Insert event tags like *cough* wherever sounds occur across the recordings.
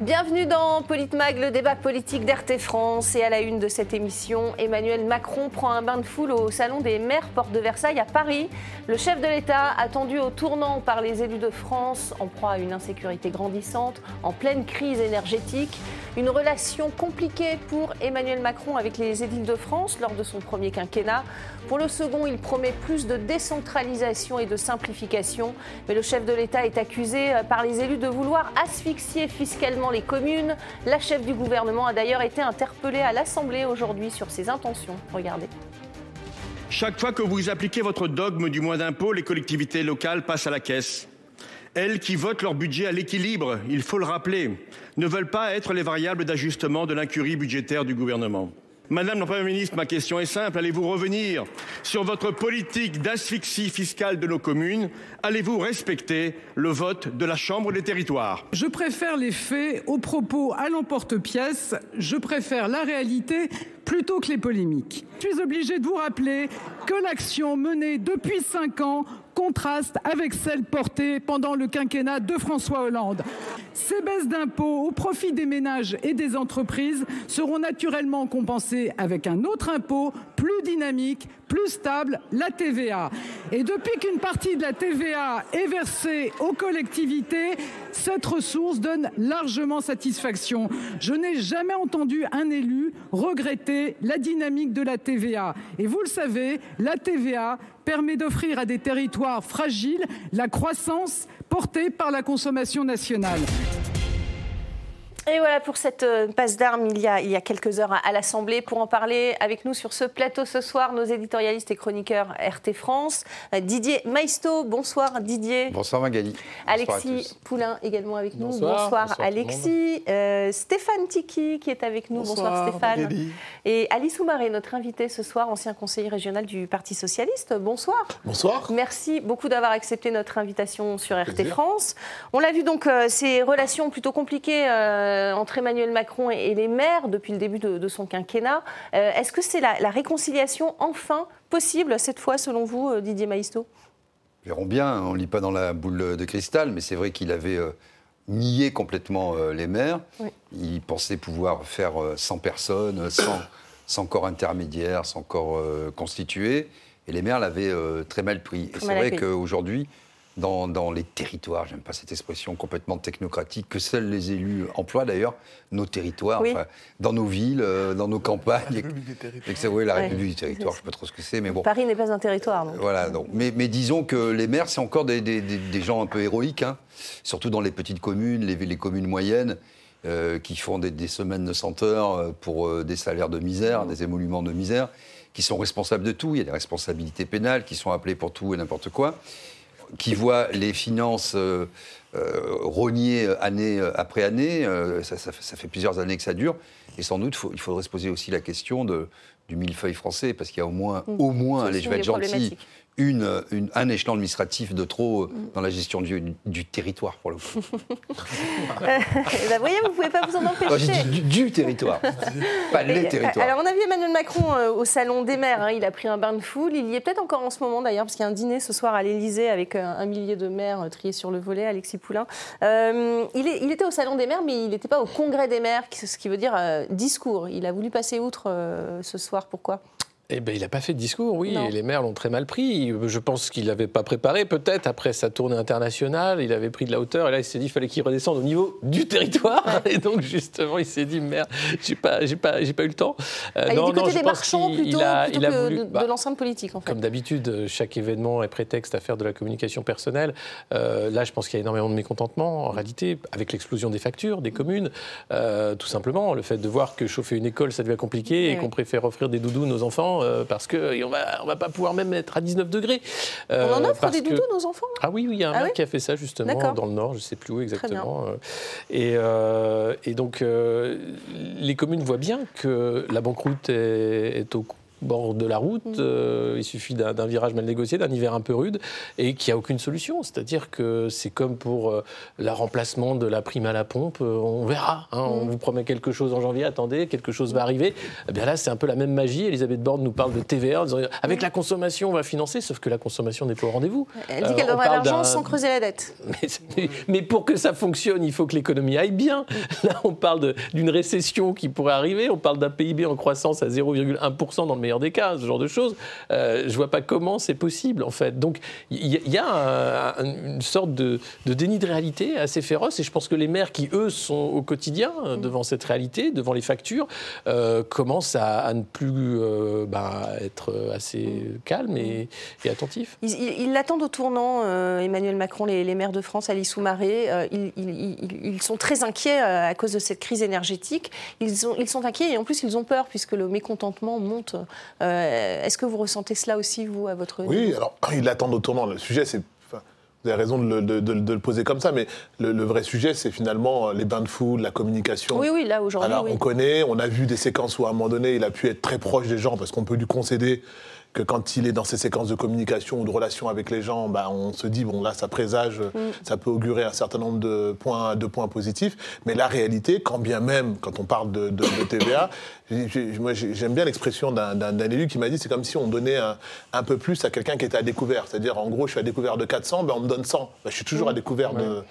Bienvenue dans Politmag, le débat politique d'RT France. Et à la une de cette émission, Emmanuel Macron prend un bain de foule au Salon des maires Porte de Versailles à Paris. Le chef de l'État, attendu au tournant par les élus de France, en proie à une insécurité grandissante, en pleine crise énergétique. Une relation compliquée pour Emmanuel Macron avec les édiles de France lors de son premier quinquennat. Pour le second, il promet plus de décentralisation et de simplification. Mais le chef de l'État est accusé par les élus de vouloir asphyxier fiscalement les communes. La chef du gouvernement a d'ailleurs été interpellée à l'Assemblée aujourd'hui sur ses intentions. Regardez. Chaque fois que vous appliquez votre dogme du moins d'impôts, les collectivités locales passent à la caisse. Elles qui votent leur budget à l'équilibre, il faut le rappeler, ne veulent pas être les variables d'ajustement de l'incurie budgétaire du gouvernement. Madame la Première ministre, ma question est simple. Allez-vous revenir sur votre politique d'asphyxie fiscale de nos communes? Allez-vous respecter le vote de la Chambre des territoires? Je préfère les faits aux propos à l'emporte-pièce. Je préfère la réalité plutôt que les polémiques. Je suis obligé de vous rappeler que l'action menée depuis cinq ans contraste avec celle portée pendant le quinquennat de François Hollande. Ces baisses d'impôts au profit des ménages et des entreprises seront naturellement compensées avec un autre impôt plus dynamique, plus stable, la TVA. Et depuis qu'une partie de la TVA est versée aux collectivités, cette ressource donne largement satisfaction. Je n'ai jamais entendu un élu regretter la dynamique de la TVA. Et vous le savez, la TVA permet d'offrir à des territoires fragiles la croissance portée par la consommation nationale. Et voilà pour cette euh, passe d'armes il, y a, il y a quelques heures à, l'Assemblée. Pour en parler avec nous sur ce plateau ce soir, nos éditorialistes et chroniqueurs RT France. Euh, Didier Maisto, bonsoir Didier. Bonsoir Magali. Alexis Poulain également avec nous. Bonsoir, Alexis. Euh, Stéphane Tiki qui est avec nous. Bonsoir, Stéphane. Et Alice Oumaré, notre invité ce soir, ancien conseiller régional du Parti Socialiste. Bonsoir. Bonsoir. Merci beaucoup d'avoir accepté notre invitation sur RT France. On l'a vu donc, ces relations plutôt compliquées. Euh, entre Emmanuel Macron et, les maires depuis le début de, son quinquennat. Euh, est-ce que c'est la, réconciliation enfin possible cette fois, selon vous, euh, Didier Maïsto Verrons bien, on ne lit pas dans la boule de cristal, mais c'est vrai qu'il avait nié complètement les maires. Il pensait pouvoir faire 100 personnes, sans, *coughs* sans corps intermédiaire, sans corps constitué. Et les maires l'avaient très mal pris. Et c'est vrai qu'aujourd'hui, dans, les territoires, j'aime pas cette expression complètement technocratique, que seuls les élus emploient d'ailleurs, nos territoires, dans nos villes, euh, dans nos campagnes. La République des territoires. Oui, la République du territoire, je ne sais pas trop ce que c'est, mais bon. Paris n'est pas un territoire. Donc. Voilà, donc. Mais, disons que les maires, c'est encore des, gens un peu héroïques, hein. surtout dans les petites communes, les, communes moyennes. Euh, qui font des, semaines de 100 heures euh, pour des salaires de misère, des émoluments de misère, qui sont responsables de tout. Il y a des responsabilités pénales qui sont appelées pour tout et n'importe quoi qui voit les finances euh, euh, rognées année après année. Euh, ça, fait plusieurs années que ça dure. Et sans doute, il faudrait se poser aussi la question de, du millefeuille français, parce qu'il y a au moins, mmh. au moins allez, je vais être gentil, une, un échelon administratif de trop mm. dans la gestion du, territoire, pour le coup. *laughs* euh, vous voyez, vous ne pouvez pas vous en empêcher. du, territoire, pas les territoires. Alors, on a vu Emmanuel Macron euh, au Salon des maires. Hein, il a pris un bain de foule. Il y est peut-être encore en ce moment, d'ailleurs, parce qu'il y a un dîner ce soir à l'Élysée avec euh, un, millier de maires euh, triés sur le volet, Alexis Poulain. il, il, était au Salon des maires, mais il n'était pas au Congrès des maires, ce qui veut dire discours. Il a voulu passer outre ce soir. Pourquoi? Eh ben, il n'a pas fait de discours, oui, et les maires l'ont très mal pris. Je pense qu'il n'avait pas préparé, peut-être, après sa tournée internationale, il avait pris de la hauteur, et là, il s'est dit qu'il fallait qu'il redescende au niveau du territoire. *laughs* Et donc, justement, il s'est dit, merde, j'ai pas, j'ai pas, j'ai pas eu le temps. Euh, ah, il du côté des marchands plutôt, a, plutôt que voulu, de, bah, l'enceinte politique, en fait. Comme d'habitude, chaque événement est prétexte à faire de la communication personnelle. Euh, là, je pense qu'il y a énormément de mécontentement, en réalité, avec l'explosion des factures des communes. Euh, tout simplement, le fait de voir que chauffer une école, ça devient compliqué, et qu'on préfère offrir des doudous aux enfants, parce que on va, on va pas pouvoir même être à 19 degrés. Euh, on en offre des doudous, nos enfants? Ah oui, oui, il y a un ah mec qui a fait ça justement dans le Nord, je ne sais plus où exactement. Euh. Et, euh, et, donc, les communes voient bien que la banqueroute est, au bord de la route, euh, il suffit d'un virage mal négocié, d'un hiver un peu rude, et qu'il n'y a aucune solution. C'est-à-dire que c'est comme pour euh, le remplacement de la prime à la pompe, euh, on verra. Hein. on vous promet quelque chose en janvier, attendez, quelque chose va arriver. Eh bien là, c'est un peu la même magie. Elisabeth Borne nous parle de TVA, avec la consommation, on va financer, sauf que la consommation n'est pas au rendez-vous. Elle dit qu'elle donnerait l'argent sans creuser la dette. *laughs* Mais, mais, pour que ça fonctionne, il faut que l'économie aille bien. *laughs* Là, on parle d'une récession qui pourrait arriver, on parle d'un PIB en croissance à 0,1% dans le meilleur des cas, ce genre de choses. Euh, je vois pas comment c'est possible, en fait. Donc, il y, a une sorte de, déni de réalité assez féroce, et je pense que les maires qui, eux, sont au quotidien euh, mm. devant cette réalité, devant les factures, euh, commencent à, ne plus euh, bah, être assez mm. calmes et, et attentifs. Ils l'attendent au tournant, Emmanuel Macron, les, maires de France, Alice Soumaré. Ils, ils, sont très inquiets à cause de cette crise énergétique. Ils, ils sont inquiets et en plus, ils ont peur puisque le mécontentement monte. Euh, est-ce que vous ressentez cela aussi, vous, à votre Oui, alors, *clears throat* ils l'attendent au tournant. Le sujet, c'est vous avez raison de le, poser comme ça, mais le, vrai sujet, c'est finalement euh, les bains de foule, la communication. Oui, oui, là aujourd'hui. Alors, on connaît, on a vu des séquences où à un moment donné, il a pu être très proche des gens parce qu'on peut lui concéder que quand il est dans ses séquences de communication ou de relations avec les gens, bah, on se dit, bon là, ça présage, mm. ça peut augurer un certain nombre de points, de points positifs. Mais la réalité, quand bien même, quand on parle de, TVA, moi j'aime bien l'expression d'un élu qui m'a dit, c'est comme si on donnait un, peu plus à quelqu'un qui était à découvert. C'est-à-dire, en gros, je suis à découvert de 400, ben on me donne 100. Ben, je suis toujours à découvert, de,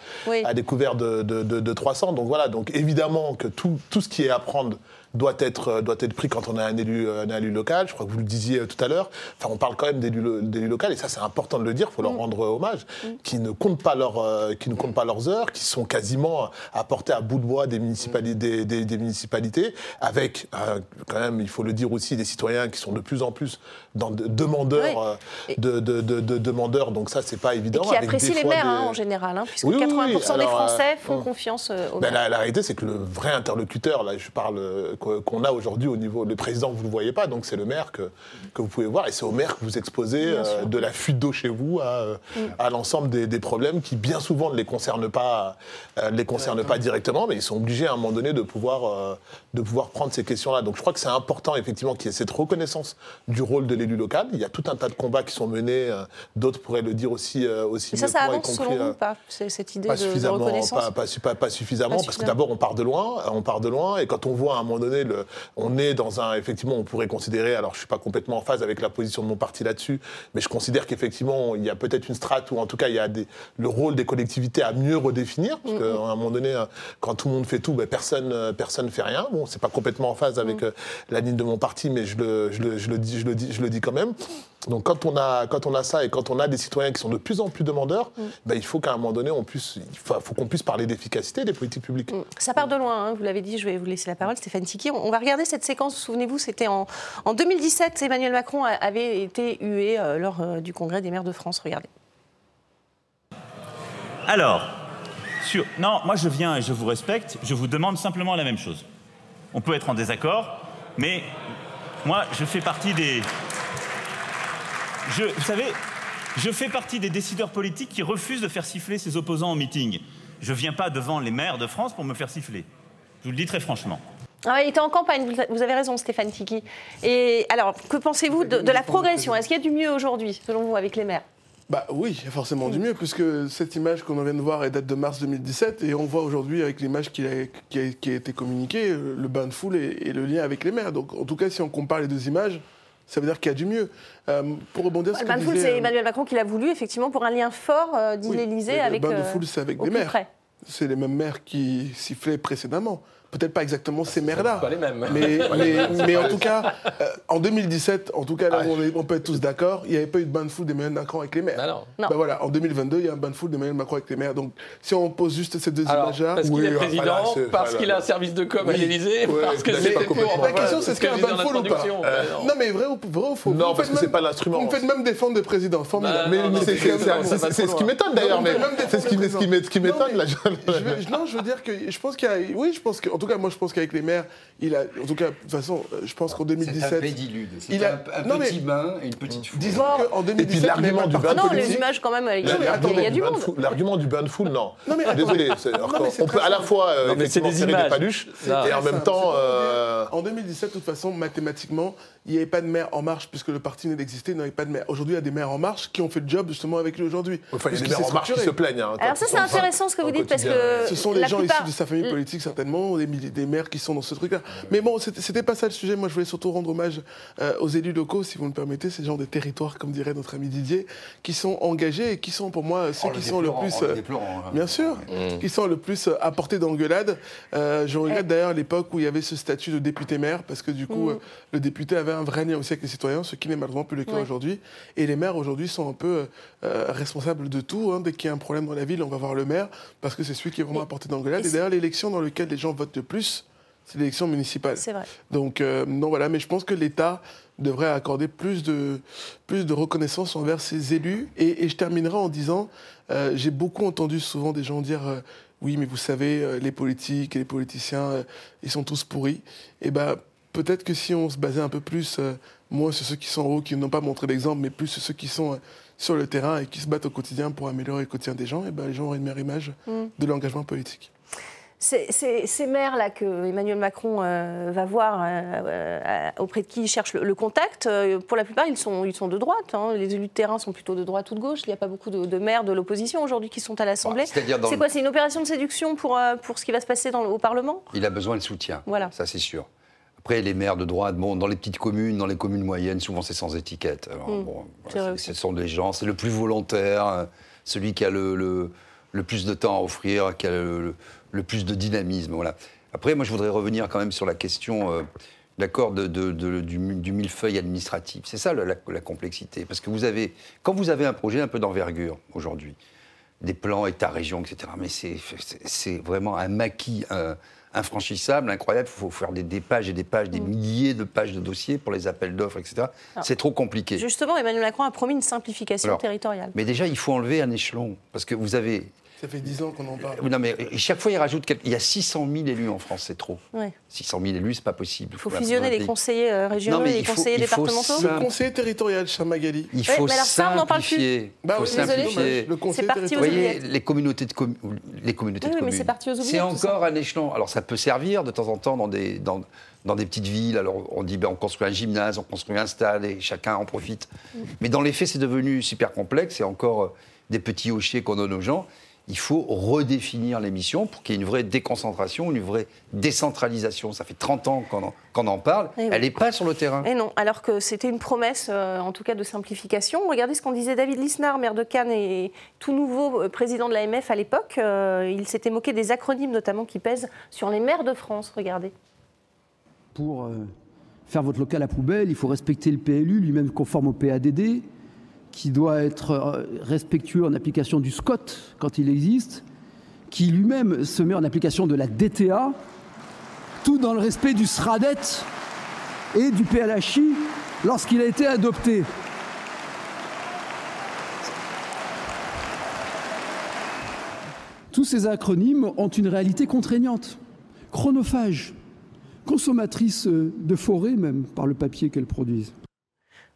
à découvert de, de, 300. Donc voilà, donc évidemment que tout, tout ce qui est à prendre doit être, euh, doit être pris quand on a un élu, euh, un élu local. Je crois que vous le disiez euh, tout à l'heure. Enfin, on parle quand même d'élus locaux, et ça, c'est important de le dire, il faut leur mm. rendre hommage, mm. qui, ne comptent pas leur, qui ne comptent pas leurs heures, qui sont quasiment apportés à bout de bois des municipalités, des, municipalités avec, quand même, il faut le dire aussi, des citoyens qui sont de plus en plus dans de, demandeurs, de, de, demandeurs, donc ça, c'est pas évident. Et qui apprécient les maires, hein, en général, hein, puisque 80% des Français font confiance aux ben, La, la, réalité, c'est que le vrai interlocuteur, là, je parle qu'on a aujourd'hui au niveau. Le président, vous ne le voyez pas, donc c'est le maire que, que vous pouvez voir. Et c'est au maire que vous exposez euh, de la fuite d'eau chez vous à, euh, à l'ensemble des, problèmes qui, bien souvent, ne les concernent pas, euh, les concernent pas directement, mais ils sont obligés à un moment donné de pouvoir, de pouvoir prendre ces questions-là. Donc je crois que c'est important, effectivement, qu'il y ait cette reconnaissance du rôle de l'élu local. Il y a tout un tas de combats qui sont menés, d'autres pourraient le dire aussi. aussi Et ça, ça avance selon vous pas, cette idée de, reconnaissance? pas, pas, suffisamment, parce que d'abord, on part de loin, on part de loin, et quand on voit à un moment donné on est dans un. Effectivement, on pourrait considérer. Alors, je ne suis pas complètement en phase avec la position de mon parti là-dessus, mais je considère qu'effectivement, il y a peut-être une strate, ou en tout cas, il y a le rôle des collectivités à mieux redéfinir. Parce qu'à un moment donné, euh, quand tout le monde fait tout, ben, personne euh, personne ne fait rien. Bon, c'est pas complètement en phase avec euh, la ligne de mon parti, mais je le, je le, dis, je, le, dis, je le dis quand même. Donc quand on, a, quand on a ça et quand on a des citoyens qui sont de plus en plus demandeurs, ben, il faut qu'à un moment donné, on puisse, il faut, qu'on puisse parler d'efficacité des politiques publiques. Ça part de loin, hein. vous l'avez dit, je vais vous laisser la parole, Stéphane On va regarder cette séquence, souvenez-vous, c'était en, en 2017, Emmanuel Macron avait été hué euh, lors euh, du congrès des maires de France. Regardez. Alors, sur... non, moi je viens et je vous respecte, je vous demande simplement la même chose. On peut être en désaccord, mais moi je fais partie des... Vous savez, je fais partie des décideurs politiques qui refusent de faire siffler ses opposants en meeting. Je ne viens pas devant les maires de France pour me faire siffler. Je vous le dis très franchement. Ah, il était en campagne, vous avez raison Stéphane Tiki. Et alors, que pensez-vous de, la progression? Est-ce qu'il y a du mieux aujourd'hui, selon vous, avec les maires? Bah oui, il y a forcément du mieux, puisque cette image qu'on vient de voir est date de mars 2017, et on voit aujourd'hui avec l'image qui a, qui, a, été communiquée, le bain de foule et, le lien avec les maires. Donc en tout cas, si on compare les deux images, ça veut dire qu'il y a du mieux. Euh, pour rebondir sur ce le bain de foule, c'est euh, Emmanuel Macron qui l'a voulu, effectivement, pour un lien fort, euh, dit l'Élysée, avec. Le bain de foule, c'est avec des maires. C'est les mêmes maires qui sifflaient précédemment peut-être pas exactement ces maires-là. Pas les mêmes. Mais, *laughs* mais, en tout cas, euh, en 2017, en tout cas, là, on, peut être tous d'accord, il n'y avait pas eu de bain de foule d'Emmanuel Macron avec les maires. non. Ben voilà, en 2022, il y a un bain de foule d'Emmanuel Macron avec les maires. Donc, si on pose juste ces deux images-là. Parce qu'il est président, parce qu'il a un service de com à l'Élysée, parce que c'est La question, c'est ce qu'il y a un bain de foule ou pas euh, Non, mais vrai ou, vrai ou faux? Non, parce que c'est pas l'instrument. Vous me faites même défendre des présidents, formidable. Mais c'est ce qui m'étonne d'ailleurs. C'est ce qui m'étonne, là. Non, je veux dire que je pense qu'il y a. Oui, je pense que en tout cas, moi, je pense qu'avec les maires, il a, en tout cas, de toute façon, euh, je pense qu'en 2017. C'est un pédilude. C'est il a- un, un non, petit mais- bain et une petite foule. Disons qu'en Et puis 2017. l'argument même du à bain partir- Non, les images quand même, il y a, Non, mais attendez, il y a du monde. foule- L'argument du bain de foule, non. Non, mais. Désolé, c'est- Non, mais c'est on peut à la fois euh, Non, mais c'est effectivement des tirer des paluches Non. et en même temps. euh, En 2017, de toute façon, mathématiquement, il n'y avait pas de maire en marche puisque le parti venait d'exister, il n'y avait pas de maire. Aujourd'hui, il y a des maires en marche qui ont fait le job justement avec lui aujourd'hui. Enfin, il y a des maires en marche qui se plaignent. hein, Alors ça c'est intéressant ce que vous dites parce que Ce sont les gens issus de sa famille politique, certainement, des, des maires qui sont dans ce truc-là. Mais bon, c'était pas ça le sujet. Moi, je voulais surtout rendre hommage euh, aux élus locaux, si vous me permettez, ces gens des territoires, comme dirait notre ami Didier, qui sont engagés et qui sont pour moi ceux En qui le sont le déplorant, plus. en le euh, hein. Bien sûr, qui sont le plus euh, à portée d'engueulade. Euh, je regrette d'ailleurs l'époque où il y avait ce statut de député-maire, parce que du coup, euh, le député avait un vrai lien aussi avec les citoyens, ce qui n'est malheureusement plus le cas Ouais. aujourd'hui. Et les maires aujourd'hui sont un peu euh, euh, responsables de tout. hein. Dès qu'il y a un problème dans la ville, on va voir le maire, parce que c'est celui qui est vraiment à portée d'engueulade. et Et d'ailleurs, l'élection dans laquelle les gens votent plus, c'est l'élection municipale. C'est vrai. Donc, euh, non, voilà, mais je pense que l'État devrait accorder plus de, plus de reconnaissance envers ses élus. Et, et je terminerai en disant, euh, j'ai beaucoup entendu souvent des gens dire, euh, oui, mais vous savez, euh, les politiques et les politiciens, euh, ils sont tous pourris. Et ben, peut-être que si on se basait un peu plus, euh, moins sur ceux qui sont en haut, qui n'ont pas montré l'exemple, mais plus sur ceux qui sont euh, sur le terrain et qui se battent au quotidien pour améliorer le quotidien des gens, et ben, les gens auraient une meilleure image de l'engagement politique. Ces, maires-là que Emmanuel Macron euh, va voir, euh, euh, auprès de qui il cherche le, le contact, euh, pour la plupart, ils sont, ils sont de droite. hein. Les élus de terrain sont plutôt de droite ou de gauche. Il n'y a pas beaucoup de, de maires de l'opposition aujourd'hui qui sont à l'Assemblée. Bah, C'est le- quoi C'est une opération de séduction pour, pour ce qui va se passer dans au Parlement? Il a besoin de soutien. Voilà. Ça, c'est sûr. Après, les maires de droite, bon, dans les petites communes, dans les communes moyennes, souvent c'est sans étiquette. Alors, Mm. bon, voilà, ce sont des gens, c'est le plus volontaire, celui qui a le, le- le plus de temps à offrir, qui a le, le- plus de dynamisme. Voilà. Après, moi, je voudrais revenir quand même sur la question, euh, d'accord, de, de- de- du, du millefeuille administratif. C'est ça la, la- la complexité. Parce que vous avez, quand vous avez un projet un peu d'envergure aujourd'hui, des plans État-région, etc. Mais c'est- vraiment un maquis euh, infranchissable, incroyable. Il faut faire des, des pages et des pages, des milliers de pages de dossiers pour les appels d'offres, etc. C'est trop compliqué. Justement, Emmanuel Macron a promis une simplification Alors, territoriale. Mais déjà, il faut enlever un échelon. Parce que vous avez. Ça fait dix ans qu'on en parle. Non, mais chaque fois, il rajoute. quelque- Il y a 600 000 élus en France, c'est trop. Ouais. 600 000 élus, c'est pas possible. Il faut Voilà, fusionner c'est les conseillers euh, régionaux Non, mais et les faut- conseillers il faut départementaux. Le conseiller territorial, cher Magali. Il Ouais, faut mais alors ça, on n'en parle plus. simplifier. Bah il faut simplifier. conseiller parti aux Vous voyez, les communautés de, com- les communautés Oui, de oui, mais communes. c'est parti aux oubliettes, C'est tout ça. encore un échelon. Alors ça peut servir de temps en temps dans des, dans, dans des petites villes. Alors on dit ben, on construit un gymnase, on construit un stade et chacun en profite. Mm. Mais dans les faits, c'est devenu super complexe et encore euh, des petits hochets qu'on donne aux gens. Il faut redéfinir les missions pour qu'il y ait une vraie déconcentration, une vraie décentralisation. Ça fait 30 ans qu'on en, qu'on en parle. Eh. Elle n'est pas sur le terrain. Et non, alors que c'était une promesse, euh, en tout cas de simplification. Regardez ce qu'en disait David Lisnard, maire de Cannes et tout nouveau euh, président de l'AMF à l'époque. Euh, il s'était moqué des acronymes notamment qui pèsent sur les maires de France. Regardez. Pour euh, faire votre local à poubelle, il faut respecter le PLU, lui-même conforme au PADD, qui doit être euh, respectueux en application du SCOT quand il existe, qui lui-même se met en application de la DTA, tout dans le respect du SRADET et du PLHI lorsqu'il a été adopté. Tous ces acronymes ont une réalité contraignante, chronophage, consommatrice euh, de forêt même par le papier qu'elles produisent.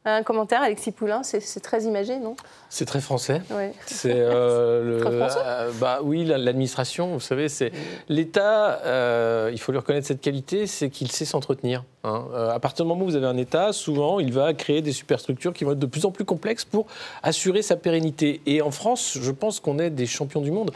Un commentaire, Alexis Poulain, c'est très imagé, non? C'est très français. Ouais. C'est *laughs* euh, Très français euh, bah oui, la- l'administration, vous savez, c'est l'État. euh, il faut lui reconnaître cette qualité, c'est qu'il sait s'entretenir. hein. À partir du moment où vous avez un État, souvent, il va créer des superstructures qui vont être de plus en plus complexes pour assurer sa pérennité. Et en France, je pense qu'on est des champions du monde.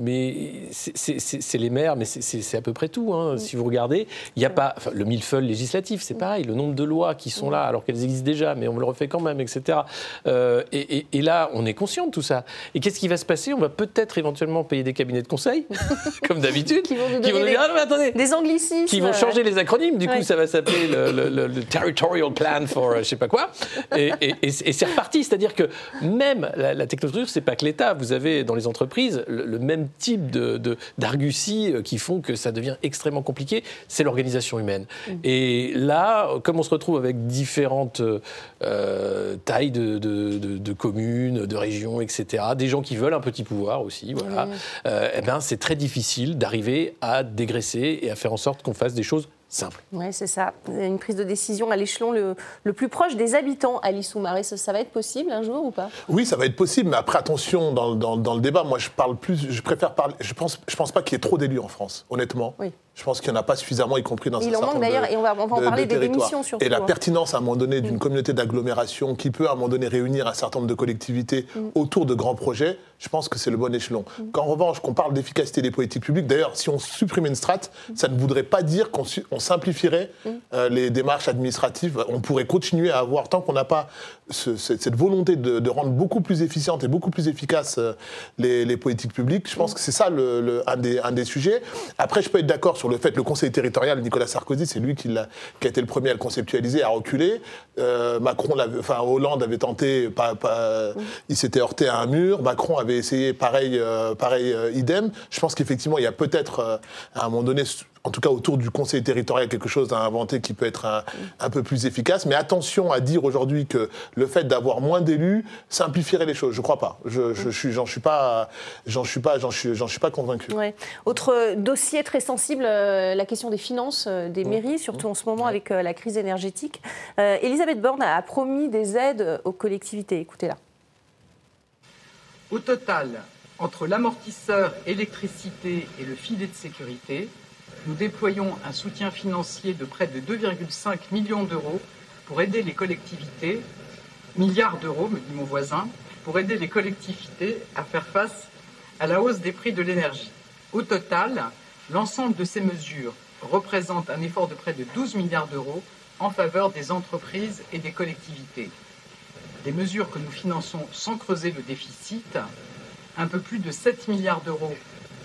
Mais c'est- les maires, mais c'est- à peu près tout. hein. Si vous regardez, il n'y a pas enfin, le millefeuille législatif, c'est pareil, le nombre de lois qui sont là, alors qu'elles existent déjà, mais on le refait quand même, etc. Euh, et, et- et là, on est conscient de tout ça. Et qu'est-ce qui va se passer? On va peut-être éventuellement payer des cabinets de conseil, *laughs* comme d'habitude, *laughs* Qui vont nous qui vont donner nous des- dire ah, non, mais attendez, Des anglicismes. qui vont changer les acronymes. Du coup, Ouais. ça va s'appeler le, le- le- le Territorial Plan for euh, je sais pas quoi. Et, c'est reparti. C'est-à-dire que même la, la technostructure, c'est pas que l'État. Vous avez dans les entreprises le, même type de- de- d'arguties euh, qui font que ça devient extrêmement compliqué. C'est l'organisation humaine. Mm. Et là, comme on se retrouve avec différentes euh, tailles de, de- de- de communes, de régions, etc. Des gens qui veulent un petit pouvoir aussi, voilà. Euh, eh ben, c'est très difficile d'arriver à dégraisser et à faire en sorte qu'on fasse des choses simples. Oui, c'est ça. Une prise de décision à l'échelon le, le plus proche des habitants, Alice Soumaré. Ça, ça va être possible un jour ou pas? Oui, ça va être possible, mais après, attention, dans, dans- dans le débat, moi, je parle plus, je préfère parler, je pense, je pense pas qu'il y ait trop d'élus en France, honnêtement. Oui. Je pense qu'il n'y en a pas suffisamment, y compris dans Il un en certain manque d'ailleurs, et on va- on va en de- parler de des démissions surtout, Et la hein. pertinence, à un moment donné, d'une communauté d'agglomération qui peut, à un moment donné, réunir un certain nombre de collectivités Mm. autour de grands projets, je pense que c'est le bon échelon. Qu'en revanche, qu'on parle d'efficacité des politiques publiques, d'ailleurs, si on supprimait une strate, ça ne voudrait pas dire qu'on simplifierait Mm. euh, les démarches administratives. On pourrait continuer à avoir, tant qu'on n'a pas ce- ce- cette volonté de, de rendre beaucoup plus efficiente et beaucoup plus efficace euh, les, les politiques publiques, je pense que c'est ça le, le- un, des, un des sujets. Après, je peux être d'accord sur le fait le conseil territorial, Nicolas Sarkozy, c'est lui qui, l'a- qui a été le premier à le conceptualiser, à reculer. Euh, Macron, enfin Hollande avait tenté, pas, pas- il s'était heurté à un mur. Macron avait essayé pareil, euh, pareil euh, idem. Je pense qu'effectivement, il y a peut-être à un moment donné, en tout cas autour du conseil territorial, quelque chose à inventer qui peut être un, un peu plus efficace. Mais attention à dire aujourd'hui que le fait d'avoir moins d'élus simplifierait les choses. Je crois pas. Je, je, suis, j'en suis pas, j'en suis pas, j'en suis, j'en suis pas convaincu. Ouais. Autre dossier très sensible, euh, la question des finances euh, des mairies, surtout en ce moment avec euh, la crise énergétique. Euh, Elisabeth Borne a promis des aides aux collectivités. Écoutez-la. Au total, entre l'amortisseur électricité et le filet de sécurité, nous déployons un soutien financier de près de 2,5 millions d'euros pour aider les collectivités, milliards d'euros, me dit mon voisin, pour aider les collectivités à faire face à la hausse des prix de l'énergie. Au total, l'ensemble de ces mesures représente un effort de près de 12 milliards d'euros en faveur des entreprises et des collectivités des mesures que nous finançons sans creuser le déficit, un peu plus de 7 milliards d'euros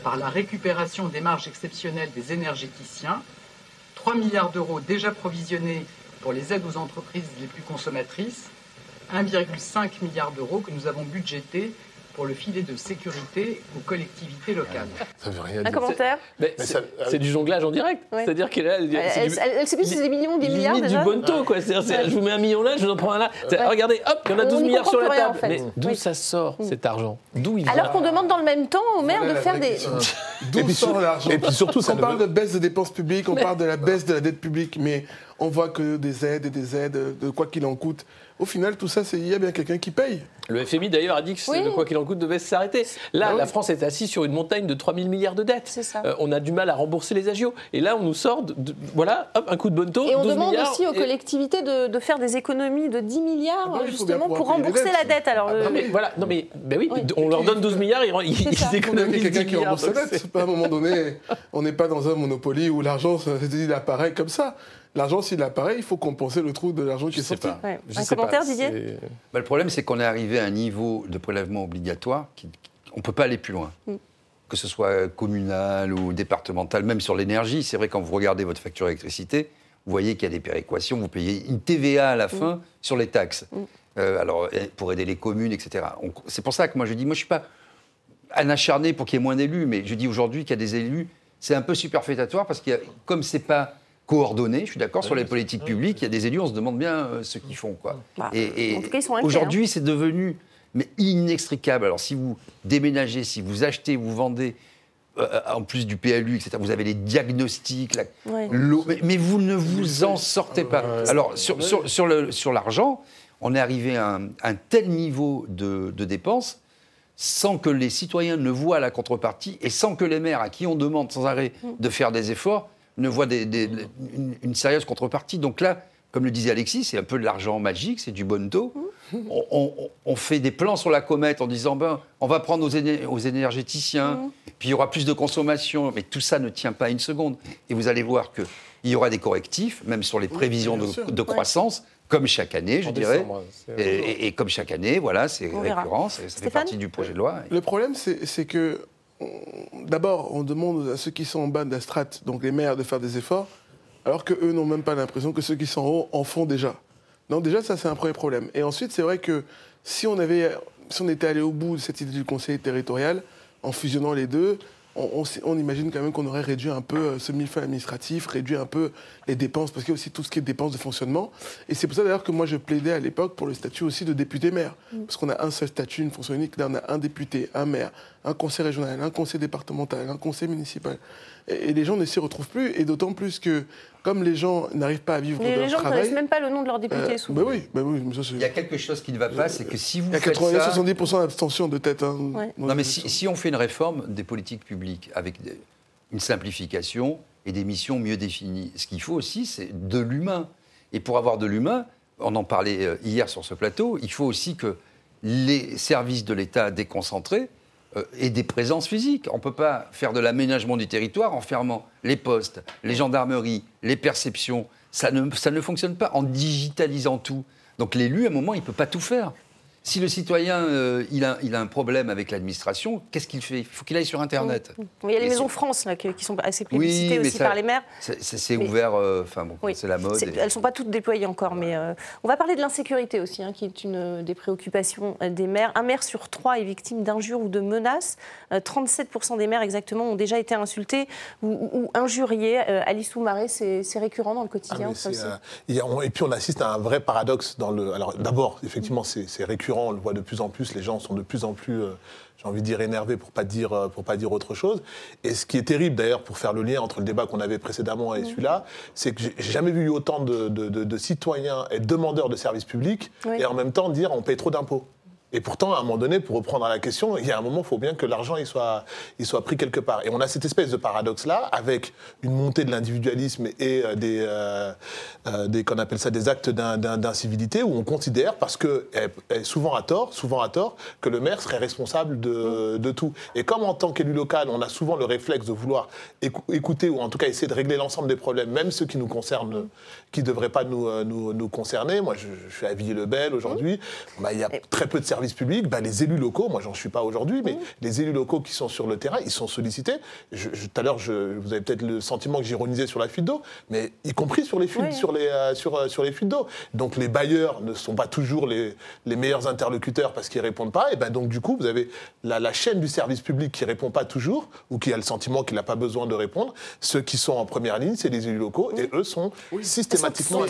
par la récupération des marges exceptionnelles des énergéticiens, 3 milliards d'euros déjà provisionnés pour les aides aux entreprises les plus consommatrices, 1,5 milliard d'euros que nous avons budgétés pour le filet de sécurité aux collectivités locales. Ça veut rien Un commentaire Mais c'est ça- c'est du jonglage en direct. Ouais. C'est-à-dire qu'elle est là, c'est Elle du- ne sait plus si c'est des millions ou des milliards limite déjà du bonto, quoi. C'est-à-dire, c'est- Je vous mets un million là, je vous en prends un là. C'est- Regardez, hop, il y en a On 12 n'y milliards comprend sur la plus rien, table. en fait. Mais d'où Oui. ça sort, cet argent D'où il Alors qu'on demande dans le même temps aux maires Voilà de la faire vraie des. question. *laughs* Et D'où puis sort sur- l'argent et puis surtout, ça on ne parle veut- de baisse de dépenses publiques, on parle de la baisse de la dette publique, mais on voit que des aides et des aides, de quoi qu'il en coûte. Au final, tout ça, c'est il y a bien quelqu'un qui paye. Le FMI d'ailleurs a dit que Oui. le quoi qu'il en coûte devait s'arrêter. Là, Bah oui. la France est assise sur une montagne de 3 000 milliards de dettes. C'est ça. Euh, on a du mal à rembourser les agios. Et là, on nous sort, de- de- voilà, hop, un coup de bonto. Et on 12 demande aussi aux et- collectivités de, de faire des économies de 10 milliards, Ah bah, justement, pour rembourser dettes. la dette. Alors, le- Non, mais voilà, non mais ben oui, Oui. on leur donne 12 milliards, ils, ils, économisent quelqu'un 10 qui rembourse donc dette. C'est pas à un moment donné, on n'est pas dans un monopoly où l'argent, il apparaît comme ça. L'argent, s'il apparaît, il faut compenser le trou de l'argent qui est sais sorti. pas. Ouais. Je Un sais pas, commentaire, Didier Bah, le problème, c'est qu'on est arrivé à un niveau de prélèvement obligatoire qui, on ne peut pas aller plus loin. Mm. Que ce soit communal ou départemental, même sur l'énergie. C'est vrai, quand vous regardez votre facture d'électricité, vous voyez qu'il y a des péréquations. Vous payez une TVA à la fin sur les taxes. Euh, alors, eh, pour aider les communes, etc. On- C'est pour ça que moi, je dis, moi, je ne suis pas un acharné pour qu'il y ait moins d'élus, mais je dis aujourd'hui qu'il y a des élus, c'est un peu superfétatoire parce que comme c'est pas coordonné, je suis d'accord sur les politiques publiques, il y a des élus, on se demande bien euh, ce qu'ils font, quoi. Bah, et, et en tout cas, ils sont inquiets, aujourd'hui, c'est devenu mais inextricable. Alors, si vous déménagez, si vous achetez, vous vendez, euh, en plus du PLU, etc., vous avez les diagnostics, la- Ouais. l'eau, mais, mais vous ne vous en sortez pas. Alors, sur, sur, sur le- sur l'argent, on est arrivé à un, un tel niveau de, de dépenses sans que les citoyens ne voient la contrepartie et sans que les maires, à qui on demande sans arrêt de faire des efforts, ne voient des- des- une, une sérieuse contrepartie. Donc là, comme le disait Alexis, c'est un peu de l'argent magique, c'est du bon taux. On, on- on fait des plans sur la comète en disant ben, on va prendre aux, éner- aux énergéticiens, puis il y aura plus de consommation, mais tout ça ne tient pas une seconde. Et vous allez voir qu'il y aura des correctifs, même sur les prévisions de, croissance, comme chaque année, je En dirais. décembre, Et, et- et comme chaque année, voilà, c'est c'est- ça fait partie du projet de loi. Le problème, c'est que, d'abord, on demande à ceux qui sont en bas de la strate, donc les maires, de faire des efforts, alors qu'eux n'ont même pas l'impression que ceux qui sont en haut en font déjà. Donc déjà, ça, c'est un premier problème. Et ensuite, c'est vrai que si on, si on était allé au bout de cette idée du conseil territorial, en fusionnant les deux, on, on s- on imagine quand même qu'on aurait réduit un peu euh, ce millefeuille administratif, réduit un peu les dépenses, parce qu'il y a aussi tout ce qui est dépenses de fonctionnement. Et c'est pour ça d'ailleurs que moi je plaidais à l'époque pour le statut aussi de député-maire. Parce qu'on a un seul statut, une fonction unique. Là, on a un député, un maire, un conseil régional, un conseil départemental, un conseil municipal. Et, et les gens ne s'y retrouvent plus. Et d'autant plus que, comme les gens n'arrivent pas à vivre Les, de les leur gens ne travail. connaissent même pas le nom de leur député euh, souvent. bah oui, bah oui, mais ça, c'est- Il y a quelque chose qui ne va pas, c'est que si vous il y a faites 80, ça... 70% d'abstention de tête. hein, Ouais. Non, mais les si, on fait une réforme des politiques publiques avec des- une simplification et des missions mieux définies, ce qu'il faut aussi, c'est de l'humain. Et pour avoir de l'humain, on en parlait euh, hier sur ce plateau, il faut aussi que les services de l'État déconcentrés euh, aient des présences physiques. On ne peut pas faire de l'aménagement du territoire en fermant les postes, les gendarmeries, les perceptions. Ça ne, ça ne fonctionne pas en digitalisant tout. Donc l'élu, à un moment, il ne peut pas tout faire. Si le citoyen euh, il, a, il a un problème avec l'administration, qu'est-ce qu'il fait? Il faut qu'il aille sur Internet. Il y a les Et maisons France là, qui, qui sont assez Oui, plébiscitées aussi ça- par les maires. C'est- ouvert, euh, enfin bon, Oui. c'est la mode. Et- Elles ne sont pas toutes déployées encore, mais euh, on va parler de l'insécurité aussi, hein, qui est une euh, des préoccupations des maires. Un maire sur trois est victime d'injures ou de menaces. Euh, 37% des maires exactement ont déjà été insultés ou, ou- ou injuriés. Euh, Alice Soumaré, c'est c'est récurrent dans le Ah, quotidien. mais ça aussi. euh, et puis on assiste à un vrai paradoxe dans le. Alors d'abord, effectivement, c'est c'est récurrent, on le voit de plus en plus. Les gens sont de plus en plus, euh, j'ai envie de dire énervés pour pas dire euh, pour pas dire autre chose. Et ce qui est terrible d'ailleurs, pour faire le lien entre le débat qu'on avait précédemment et celui-là, c'est que j'ai j'ai jamais vu autant de, de- de- de citoyens être demandeurs de services publics Oui. et en même temps dire on paye trop d'impôts. Et pourtant, à un moment donné, pour reprendre à la question, il y a un moment, il faut bien que l'argent il soit, il soit pris quelque part. Et on a cette espèce de paradoxe-là, avec une montée de l'individualisme et euh, des, euh, euh, des qu'on appelle ça des actes d'in- d'in- d'incivilité, où on considère, parce que et- et souvent à tort, souvent à tort, que le maire serait responsable de, de tout. Et comme en tant qu'élu local, on a souvent le réflexe de vouloir écou- écouter ou en tout cas essayer de régler l'ensemble des problèmes, même ceux qui nous concernent, qui ne devraient pas nous, euh, nous, nous concerner. Moi, je, je suis à Villiers-le-Bel aujourd'hui. Bah, il y a très peu de services publics. Bah, les élus locaux, moi, j'en suis pas aujourd'hui, mais les élus locaux qui sont sur le terrain, ils sont sollicités. Je- je- Tout à l'heure, vous avez peut-être le sentiment que j'ironisais sur la fuite d'eau, mais y compris sur les fuites, Oui. sur les, euh, sur, euh, sur les fuites d'eau. Donc les bailleurs ne sont pas toujours les, les meilleurs interlocuteurs parce qu'ils répondent pas. Et ben donc du coup, vous avez la, la chaîne du service public qui répond pas toujours ou qui a le sentiment qu'il n'a pas besoin de répondre. Ceux qui sont en première ligne, c'est les élus locaux et eux sont systématiquement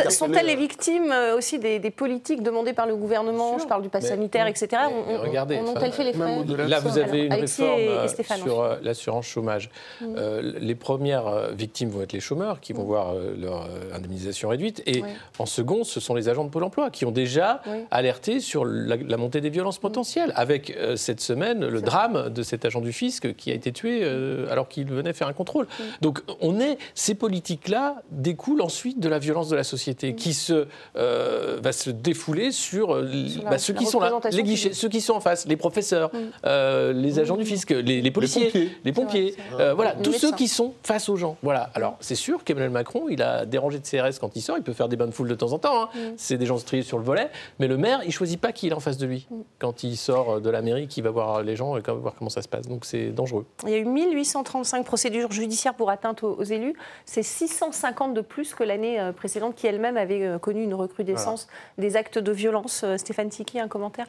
Sont-elles les victimes euh, aussi des, des politiques demandées par le gouvernement Je parle du pass Mais- sanitaire, etc. mais On- regardez, on- enfin, ont-elles fait les frais Là, vous avez une Alexis réforme et- et euh, Stéphane sur euh, l'assurance chômage. Euh, les premières euh, victimes vont être les chômeurs qui vont voir euh, leur euh, indemnisation réduite. Et en second, ce sont les agents de Pôle emploi qui ont déjà Oui. alerté sur la, la montée des violences potentielles. Avec euh, cette semaine, le drame de cet agent du fisc qui a été tué euh, alors qu'il venait faire un contrôle. Donc, on est, ces politiques-là découlent ensuite de la violence de la société qui se, euh, va se défouler sur, euh, la- bah, ceux la qui sont là, les guichets, ceux qui sont en face, les professeurs, euh, les agents du fisc, les, les policiers, pompiers. les pompiers, vrai, euh, voilà, Les tous ceux qui sont face aux gens. Voilà. Alors, c'est sûr qu'Emmanuel Macron, il a dérangé de CRS quand il sort, il peut faire des bains de foule de temps en temps. hein. C'est des gens striés sur le volet, mais le maire, il choisit pas qui est en face de lui quand il sort de la mairie, qui va voir les gens et voir comment ça se passe. Donc, c'est dangereux. Il y a eu 1835 procédures judiciaires pour atteinte aux, aux élus. C'est 650 de plus que l'année euh, précédente, qui elle-même avait euh, connu une recrudescence des actes de violence. Euh, Stéphane Tiki, un commentaire?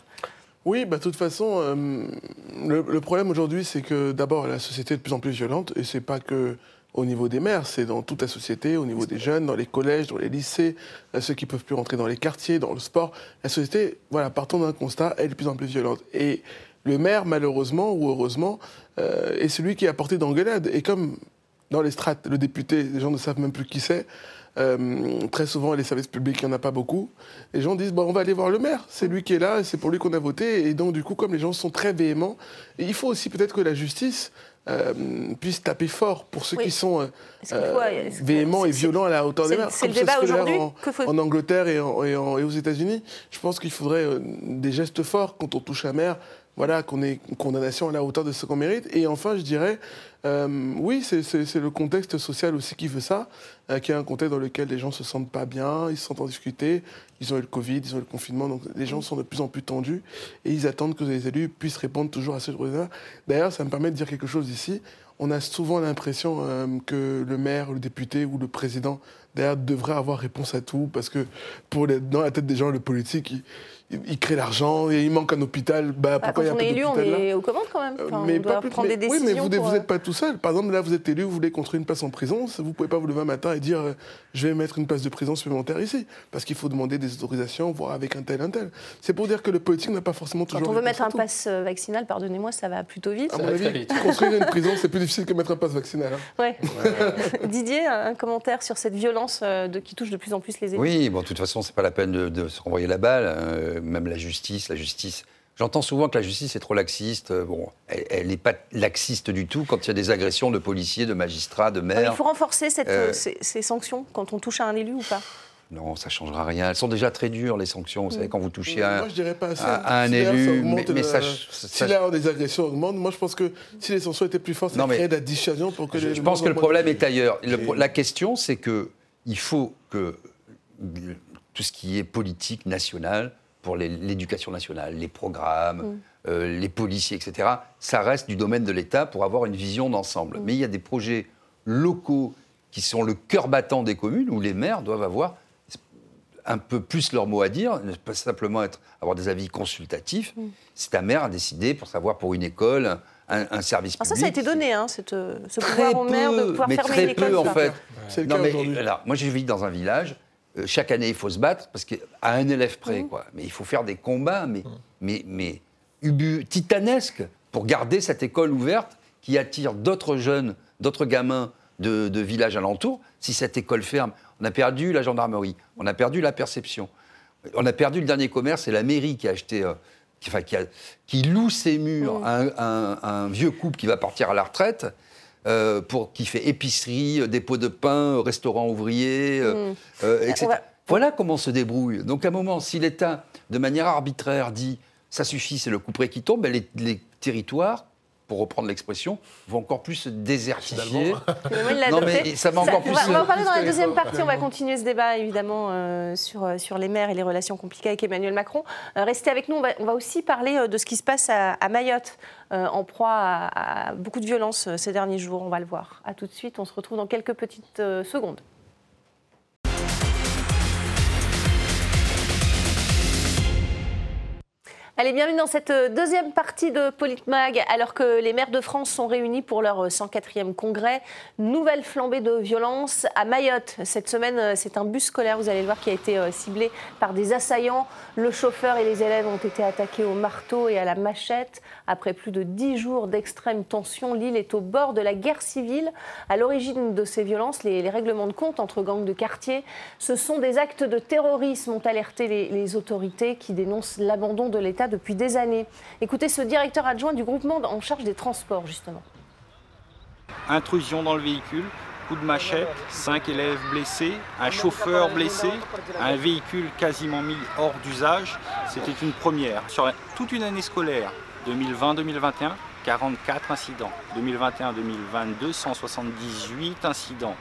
Oui, bah, de toute façon, euh, le, le problème aujourd'hui, c'est que d'abord, la société est de plus en plus violente, et c'est pas que au niveau des maires, c'est dans toute la société, au niveau des jeunes, dans les collèges, dans les lycées, ceux qui peuvent plus rentrer dans les quartiers, dans le sport. La société, voilà, partons d'un constat, elle est de plus en plus violente. Et le maire, malheureusement ou heureusement, euh, est celui qui a porté d'engueulade. Et comme dans les strates, le député, les gens ne savent même plus qui c'est. Euh, très souvent, les services publics, il n'y en a pas beaucoup. Les gens disent bon, on va aller voir le maire, c'est lui qui est là, c'est pour lui qu'on a voté. Et donc, du coup, comme les gens sont très véhéments, il faut aussi peut-être que la justice euh, puisse taper fort pour ceux Oui. qui sont euh, euh, véhéments et violents à la hauteur des maires. c'est le débat aujourd'hui. en, Que faut- en Angleterre et, en- et en- et aux États-Unis. Je pense qu'il faudrait euh, des gestes forts quand on touche un maire. Voilà, qu'on ait une condamnation à la hauteur de ce qu'on mérite. Et enfin, je dirais, euh, oui, c'est- le contexte social aussi qui veut ça, euh, qui est un contexte dans lequel les gens se sentent pas bien, ils se sentent en difficulté, ils ont eu le Covid, ils ont eu le confinement, donc les gens sont de plus en plus tendus et ils attendent que les élus puissent répondre toujours à ce besoin. D'ailleurs, ça me permet de dire quelque chose ici. On a souvent l'impression euh, que le maire, le député ou le président derrière, devrait avoir réponse à tout. Parce que pour dans la tête des gens, le politique, il- crée l'argent et il manque un hôpital. Bah, Bah, pourquoi quand il y a on est élu, on est aux commandes quand même. Enfin, mais on doit pas plus- prendre mais- des décisions. Oui, mais vous pour, n'êtes pas tout seul. Par exemple, là, vous êtes élu, vous voulez construire une place en prison. Vous ne pouvez pas vous lever un matin et dire euh, je vais mettre une place de prison supplémentaire ici. Parce qu'il faut demander des autorisations, voir avec un tel, un tel. C'est pour dire que le politique n'a pas forcément Quand toujours. on veut mettre un pass euh, vaccinal, pardonnez-moi, ça va plutôt vite. À mon avis, vite. construire une prison, c'est plus difficile que mettre un passe vaccinal. hein. Ouais. *laughs* Didier, un commentaire sur cette violence euh, de, qui touche de plus en plus les élus? Oui, bon, de toute façon, c'est pas la peine de, de se renvoyer la balle. Euh, même la justice, la justice. J'entends souvent que la justice est trop laxiste. Euh, Bon, elle n'est pas laxiste du tout quand il y a des agressions de policiers, de magistrats, de Non, maires. Il faut renforcer cette, Euh, euh, ces, ces sanctions quand on touche à un élu ou pas Non, ça changera rien. Elles sont déjà très dures, les sanctions. Vous savez, quand vous touchez à, Moi, je dirais pas assez. à- à un Si élu, augmente mais, mais le- ça, Si ça- l'air des agressions augmente, moi je pense que si les sanctions étaient plus fortes, ça créerait de la dissuasion pour que Je, les je pense que le problème est ailleurs. Le la question, c'est que il faut que tout ce qui est politique nationale, pour l'éducation nationale, les programmes, euh, les policiers, etc., ça reste du domaine de l'État pour avoir une vision d'ensemble. Mais il y a des projets locaux qui sont le cœur battant des communes où les maires doivent avoir un peu plus leur mot à dire, ne pas simplement être, avoir des avis consultatifs. C'est un maire à décider pour savoir pour une école, un, un service Alors ça, public. ça a été donné, hein, cette, euh, ce Très pouvoir au maire de peu, pouvoir mais fermer très une école. peu en ça. fait. C'est le Non, cas mais, aujourd'hui. alors, moi, je vis dans un village. Euh, chaque année, il faut se battre parce qu'à un élève près, quoi. Mais il faut faire des combats, mais, mais, mais ubu- titanesques pour garder cette école ouverte qui attire d'autres jeunes, d'autres gamins de, de villages alentours. Si cette école ferme, on a perdu la gendarmerie, on a perdu la perception, on a perdu le dernier commerce. C'est la mairie qui a acheté. euh, qui, enfin, qui, a- qui loue ses murs à un, à un- à un vieux couple qui va partir à la retraite, euh, pour, qui fait épicerie, euh, dépôt de pain, euh, restaurant ouvrier, euh, etc. Va- Voilà comment on se débrouille. Donc à un moment, si l'État, de manière arbitraire, dit ça suffit, c'est le couperet qui tombe, ben, les, les territoires, pour reprendre l'expression, vont encore plus se désertifier. Non, mais ça va encore on plus va, on va en parler dans la deuxième partie. On va continuer ce débat, évidemment, euh, sur, euh, sur les maires et les relations compliquées avec Emmanuel Macron. Euh, restez avec nous. On va, on va aussi parler euh, de ce qui se passe à, à Mayotte, euh, en proie à, à beaucoup de violence ces derniers jours. On va le voir. À tout de suite. On se retrouve dans quelques petites euh, secondes. Allez, bienvenue dans cette euh, deuxième partie de Politmag. Alors que les maires de France sont réunis pour leur euh, 104e congrès, nouvelle flambée de violence à Mayotte. Cette semaine, euh, c'est un bus scolaire, vous allez le voir, qui a été euh, ciblé par des assaillants. Le chauffeur et les élèves ont été attaqués au marteau et à la machette. Après plus de dix jours d'extrême tension, l'île est au bord de la guerre civile. À l'origine de ces violences, les, règlements de compte entre gangs de quartier, ce sont des actes de terrorisme, ont alerté les autorités qui dénoncent l'abandon de l'État depuis des années. Écoutez ce directeur adjoint du groupement en charge des transports, justement. intrusion dans le véhicule, coup de machette, cinq élèves blessés, un chauffeur blessé, un véhicule quasiment mis hors d'usage. C'était une première. Sur toute une année scolaire, 2020-2021, 44 incidents. 2021-2022, 178 incidents.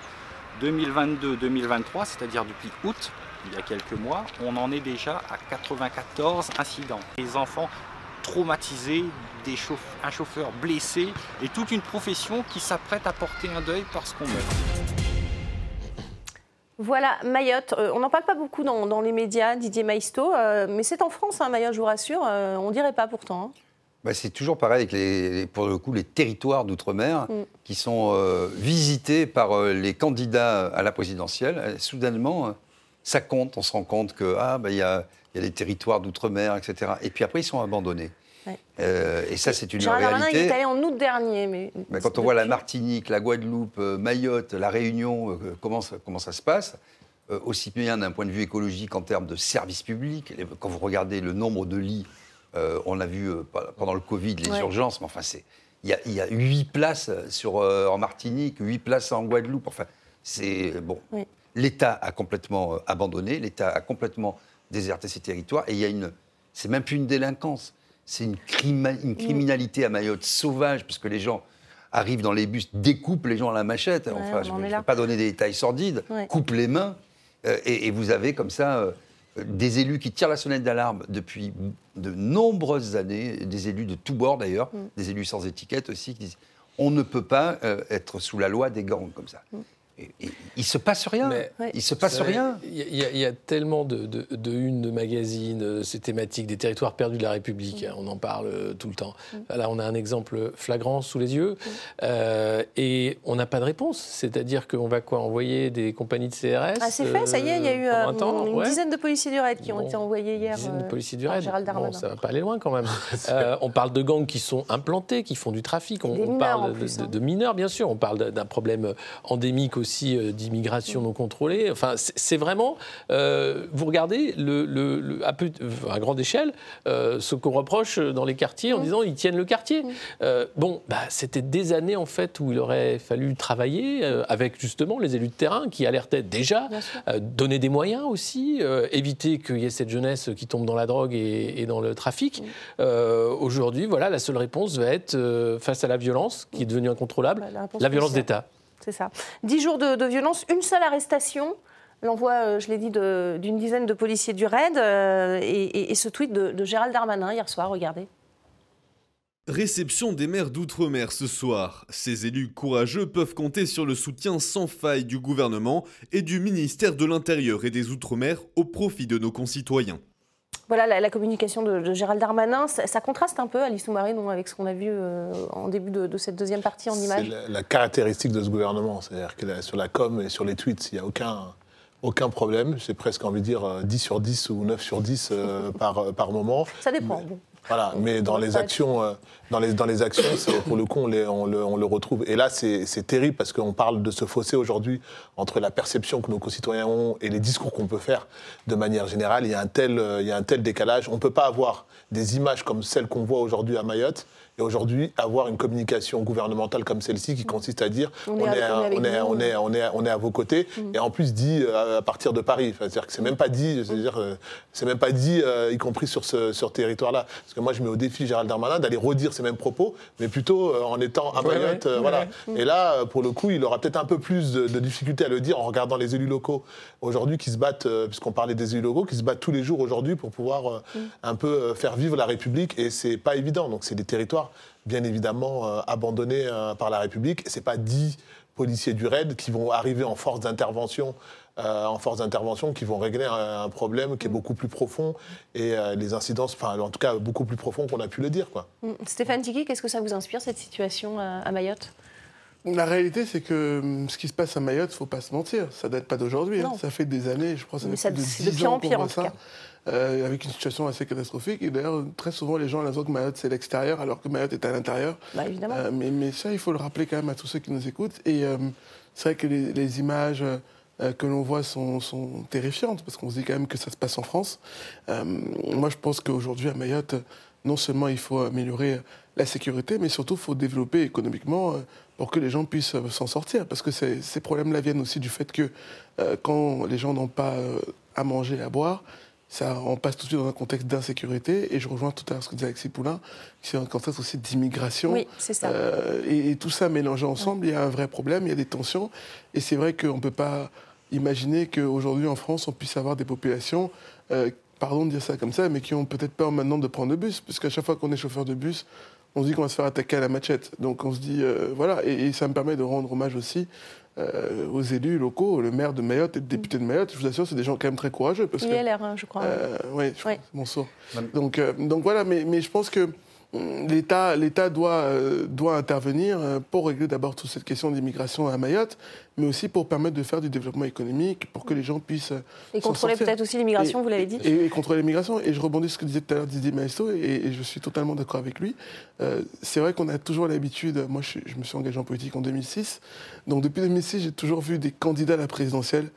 2022-2023, c'est-à-dire depuis août, il y a quelques mois, on en est déjà à 94 incidents. Les enfants traumatisés, des chauffe- un chauffeur blessé et toute une profession qui s'apprête à porter un deuil parce qu'on meurt. Voilà, Mayotte. Euh, on n'en parle pas beaucoup dans, dans les médias, Didier Maisto, euh, mais c'est en France, hein, Mayotte, je vous rassure. euh, on dirait pas pourtant. hein. Bah, c'est toujours pareil avec les, les- pour le coup les territoires d'outre-mer Mm. qui sont euh, visités par euh, les candidats à la présidentielle. Soudainement, euh, ça compte. On se rend compte que ah bah, il y a, il y a les territoires d'outre-mer, etc. Et puis après ils sont abandonnés. Ouais. Euh, et ça c'est une Gérald Darmanin, il réalité. est allé en août dernier. Mais Mais quand on voit la Martinique, la Guadeloupe, euh, Mayotte, la Réunion, euh, comment, ça, comment ça se passe, euh, aussi bien d'un point de vue écologique en termes de services publics, quand vous regardez le nombre de lits, on l'a vu pendant le Covid, les Ouais. urgences, mais enfin, c'est. Il y, a, a 8 places sur, en Martinique, 8 places en Guadeloupe. Enfin, c'est. Bon. Oui. L'État a complètement euh, abandonné, l'État a complètement déserté ses territoires, et il y a une. C'est même plus une délinquance, c'est une, crima- une criminalité à Mayotte sauvage, puisque les gens arrivent dans les bus, découpent les gens à la machette. Ouais, enfin, je ne vais pas donner des détails sordides, Ouais. coupent les mains, euh, et, et vous avez comme ça euh, des élus qui tirent la sonnette d'alarme depuis de nombreuses années, des élus de tous bords d'ailleurs, Mm. des élus sans étiquette aussi, qui disent on ne peut pas euh, être sous la loi des gangs comme ça. Mm. Il se passe rien. Mais- Il se passe savez, rien. Il y, a- y tellement de, de, de unes de magazines, euh, ces thématiques des territoires perdus de la République. hein, on en parle euh, tout le temps. Là, on a un exemple flagrant sous les yeux. euh, et on n'a pas de réponse. C'est-à-dire qu'on va quoi Envoyer des compagnies de CRS Ah, c'est fait, ça y est, il y a eu pendant un temps une Ouais. dizaine de policiers du raid qui ont Bon, été envoyés hier. Une dizaine de policiers du par raid. Gérald Bon, Darmanin. ça va pas aller loin quand même. *laughs* Euh, on parle de gangs qui sont implantés, qui font du trafic. On, Des on mineurs, parle plus, de- hein. de mineurs, bien sûr. On parle d'un problème endémique aussi euh, Mm. d'immigration non contrôlée. Enfin, c'est vraiment. euh, vous regardez le, le- le- à, peu- à grande échelle euh, ce qu'on reproche dans les quartiers en disant ils tiennent le quartier. Euh, bon, bah, c'était des années en fait où il aurait fallu travailler avec justement les élus de terrain qui alertaient déjà, donner des moyens aussi, éviter qu'il y ait cette jeunesse qui tombe dans la drogue et, et dans le trafic. Aujourd'hui, voilà, la seule réponse va être face à la violence qui est devenue incontrôlable, Bah, la violence d'État. C'est ça. Dix jours de, violence, une seule arrestation. L'envoi, euh, je l'ai dit, d'une dizaine de policiers du RAID euh, et ce tweet de, de Gérald Darmanin hier soir, regardez. Réception des maires d'outre-mer ce soir. Ces élus courageux peuvent compter sur le soutien sans faille du gouvernement et du ministère de l'Intérieur et des Outre-mer au profit de nos concitoyens. Voilà la, la communication de, de Gérald Darmanin. Ça, ça contraste un peu, Alice Soumaré, avec ce qu'on a vu euh, en début de, de cette deuxième partie en C'est images. la, la caractéristique de ce gouvernement. C'est-à-dire que la- sur la com et sur les tweets, il n'y a aucun, aucun problème. J'ai presque envie de dire euh, 10 sur 10 ou 9 sur 10 euh, *laughs* par, euh, par moment. Ça dépend. bon. Voilà, mais dans les actions, euh, dans les, dans les actions, c'est- pour le coup, on, les- on le, on le retrouve. Et là, c'est c'est terrible parce qu'on parle de ce fossé aujourd'hui entre la perception que nos concitoyens ont et les discours qu'on peut faire de manière générale. Il y a un tel, euh, il y a un tel décalage. On ne peut pas avoir des images comme celles qu'on voit aujourd'hui à Mayotte et aujourd'hui avoir une communication gouvernementale comme celle-ci qui consiste à dire On est à- on est avec on est, vous. on est, on est, on est à vos côtés et en plus dit euh, à partir de Paris. Enfin, C'est-à-dire que c'est même pas dit, c'est-à-dire euh, c'est même pas dit, euh, y compris sur ce sur ce territoire-là. Parce que moi, je mets au défi Gérald Darmanin d'aller redire ces mêmes propos, mais plutôt euh, en étant à Mayotte, ouais, euh, ouais, voilà. ouais. Et là, pour le coup, il aura peut-être un peu plus de, de difficulté à le dire en regardant les élus locaux aujourd'hui qui se battent, euh, puisqu'on parlait des élus locaux, qui se battent tous les jours aujourd'hui pour pouvoir euh, un peu euh, faire vivre la République. Et c'est pas évident. Donc c'est des territoires bien évidemment euh, abandonnés euh, par la République. Et c'est pas dix policiers du RAID qui vont arriver en force d'intervention. euh, en force d'intervention qui vont régler un, un problème qui est beaucoup plus profond et euh, les incidences, enfin en tout cas beaucoup plus profond qu'on a pu le dire. Quoi. Mm. Stéphane Tiki, qu'est-ce que ça vous inspire, cette situation à, à Mayotte? La réalité, c'est que hum, ce qui se passe à Mayotte, faut pas se mentir, ça date pas d'aujourd'hui. hein. Ça fait des années, je crois, que ça Mais fait ça- plus de c'est de 10 pire en pire, en tout ça, cas. Euh, avec une situation assez catastrophique. Et d'ailleurs, très souvent, les gens l'impression que Mayotte, c'est l'extérieur, alors que Mayotte est à l'intérieur. Bah, évidemment. Euh, mais, mais ça, il faut le rappeler quand même à tous ceux qui nous écoutent. Et euh, c'est vrai que les, les images que l'on voit sont, sont terrifiantes, parce qu'on se dit quand même que ça se passe en France. Moi, je pense qu'aujourd'hui, à Mayotte, non seulement il faut améliorer la sécurité, mais surtout, il faut développer économiquement pour que les gens puissent s'en sortir. Parce que ces, ces problèmes-là viennent aussi du fait que euh, quand les gens n'ont pas à manger, à boire, ça, on passe tout de suite dans un contexte d'insécurité. Et je rejoins tout à l'heure ce que disait Alexis Poulain, c'est un contexte aussi d'immigration. Oui, c'est ça. Euh, et, et tout ça mélangé ensemble, il y a un vrai problème, il y a des tensions. Et c'est vrai qu'on ne peut pas imaginer qu'aujourd'hui en France, on puisse avoir des populations, euh, pardon de dire ça comme ça, mais qui ont peut-être peur maintenant de prendre le bus. Parce qu'à chaque fois qu'on est chauffeur de bus, on se dit qu'on va se faire attaquer à la machette. Donc on se dit, euh, voilà, et, et ça me permet de rendre hommage aussi euh, aux élus locaux, le maire de Mayotte et le député de Mayotte. Je vous assure, c'est des gens quand même très courageux. Parce que, hein, je crois. euh, oui, mon sourd. Donc, euh, donc voilà, mais, mais je pense que l'État l'État doit, euh, doit intervenir euh, pour régler d'abord toute cette question d'immigration à Mayotte, mais aussi pour permettre de faire du développement économique, pour que les gens puissent. euh, Et contrôler peut-être aussi l'immigration, vous l'avez dit. Et, et contrôler l'immigration. Et je rebondis sur ce que disait tout à l'heure Didier Maestro, et, et je suis totalement d'accord avec lui. Euh, c'est vrai qu'on a toujours l'habitude, moi je, me suis engagé en politique en 2006, donc depuis 2006 j'ai toujours vu des candidats à la présidentielle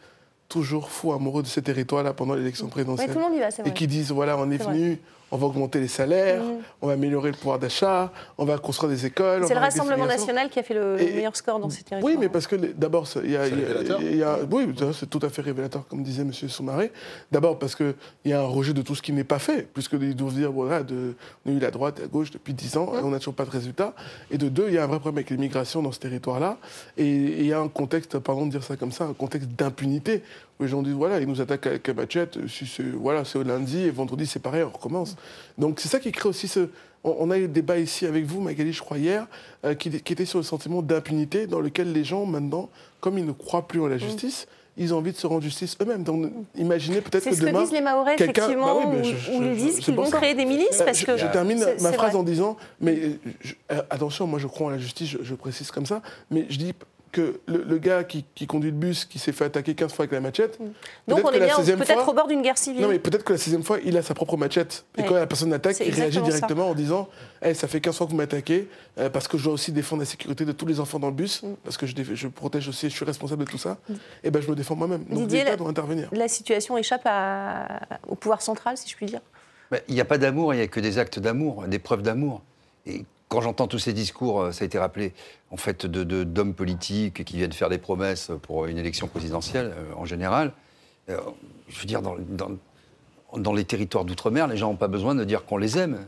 toujours fous amoureux de ces territoires-là pendant l'élection présidentielle tout le monde y va, c'est vrai. et qui disent voilà, on est, vrai. On va augmenter les salaires, Mhm. on va améliorer le pouvoir d'achat, on va construire des écoles. C'est le Rassemblement national qui a fait le, Et- meilleur score dans ces territoires. Oui, mais parce que d'abord, il y a, y y oui, c'est tout à fait révélateur, comme disait M. Soumaré. D'abord parce qu'il y a un rejet de tout ce qui n'est pas fait, puisqu'ils doivent dire voilà, de, on a eu la droite et la gauche depuis 10 ans, et on n'a toujours pas de résultat. Et de deux, il y a un vrai problème avec l'immigration dans ce territoire-là, et et il y a un contexte, pardon de dire ça comme ça, un contexte d'impunité. Les gens disent voilà, ils nous attaquent avec un machette, si c'est voilà, c'est au lundi et vendredi c'est pareil, on recommence. Donc c'est ça qui crée aussi ce. On, a eu le débat ici avec vous, Magali, je crois, hier, euh, qui, qui, était sur le sentiment d'impunité dans lequel les gens, maintenant, comme ils ne croient plus en la justice, ils ont envie de se rendre justice eux-mêmes. Donc imaginez peut-être que, demain... C'est ce que disent les Maorais, effectivement, bah où, ils disent qu'ils vont créer des milices euh, parce je, que... Je termine ma phrase en disant, mais euh, attention, moi je crois en la justice, je, précise comme ça, mais je dis que le, gars qui, conduit le bus, qui s'est fait attaquer 15 fois avec la machette. Mm. Donc on est bien peut-être au bord d'une guerre civile. Non, mais peut-être que la 16e fois, il a sa propre machette. Et quand la personne attaque, il réagit directement en disant hey, Ça fait 15 fois que vous m'attaquez, euh, parce que je dois aussi défendre la sécurité de tous les enfants dans le bus, mm. parce que je, je, protège aussi, je suis responsable de tout ça. Mm. Et ben je me défends moi-même. Donc l'État doit intervenir. La situation échappe au pouvoir central, si je puis dire. Il n'y a pas d'amour, il n'y a que des actes d'amour, des preuves d'amour. Et quand j'entends tous ces discours, euh, ça a été rappelé, en fait, d'hommes de, politiques qui viennent faire des promesses pour une élection présidentielle, euh, en général, euh, je veux dire, dans, les territoires d'outre-mer, les gens n'ont pas besoin de dire qu'on les aime.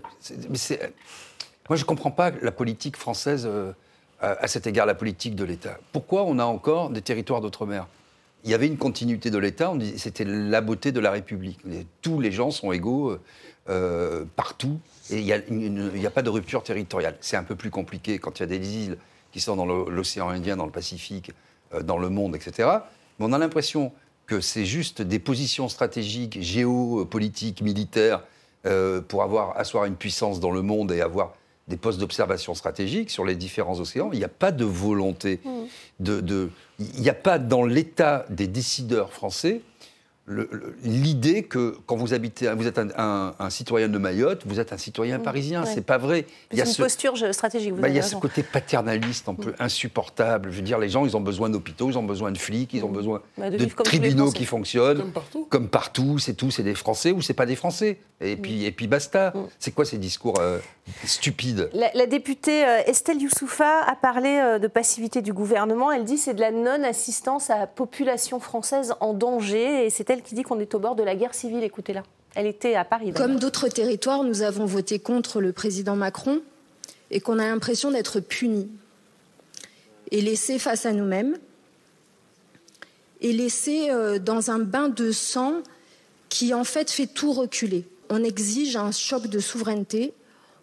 Moi, je ne comprends pas la politique française à, cet égard, la politique de l'État. Pourquoi on a encore des territoires d'outre-mer? Il y avait une continuité de l'État, c'était la beauté de la République. Tous les gens sont égaux partout, et il n'y a, pas de rupture territoriale. C'est un peu plus compliqué quand il y a des îles qui sont dans l'océan Indien, dans le Pacifique, euh, dans le monde, etc. Mais on a l'impression que c'est juste des positions stratégiques, géopolitiques, militaires, euh, pour avoir, asseoir une puissance dans le monde et avoir des postes d'observation stratégique sur les différents océans. Il n'y a pas de volonté. Mmh. De, il n'y a pas dans l'état des décideurs français l'idée que quand vous habitez, vous êtes un, citoyen de Mayotte, vous êtes un citoyen parisien. C'est pas vrai. Il y a une posture stratégique. Vous bah, il y a ce côté paternaliste, un peu mm. insupportable. Je veux dire, les gens, ils ont besoin d'hôpitaux, ils ont besoin de flics, ils ont mm. besoin bah, de, tribunaux qui fonctionnent. Comme partout. Comme partout, c'est tout. C'est des Français ou c'est pas des Français. Et puis, et puis basta. C'est quoi ces discours euh, stupides? La, députée euh, Estelle Youssoufa a parlé euh, de passivité du gouvernement. Elle dit c'est de la non-assistance à la population française en danger. Et qui dit qu'on est au bord de la guerre civile. Écoutez-la. Elle était à Paris. Comme d'autres territoires, nous avons voté contre le président Macron et qu'on a l'impression d'être punis et laissés face à nous-mêmes et laissés euh, dans un bain de sang qui en fait fait tout reculer. On exige un choc de souveraineté,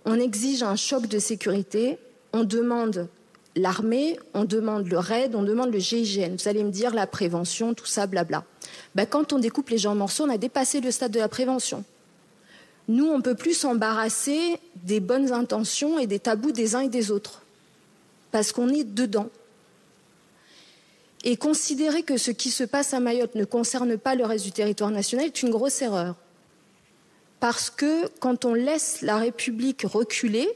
on exige un choc de sécurité, on demande l'armée, on demande le RAID, on demande le GIGN. Vous allez me dire la prévention, tout ça, blabla. Ben, quand on découpe les gens en morceaux, on a dépassé le stade de la prévention. Nous, on peut plus s'embarrasser des bonnes intentions et des tabous des uns et des autres, parce qu'on est dedans. Et considérer que ce qui se passe à Mayotte ne concerne pas le reste du territoire national est une grosse erreur. Parce que quand on laisse la République reculer,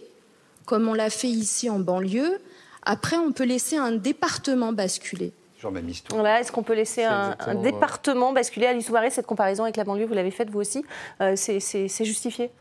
comme on l'a fait ici en banlieue, après on peut laisser un département basculer. Est-ce qu'on peut laisser un, département basculer? À Soumaré Cette comparaison avec la banlieue, vous l'avez faite vous aussi? Euh, c'est justifié?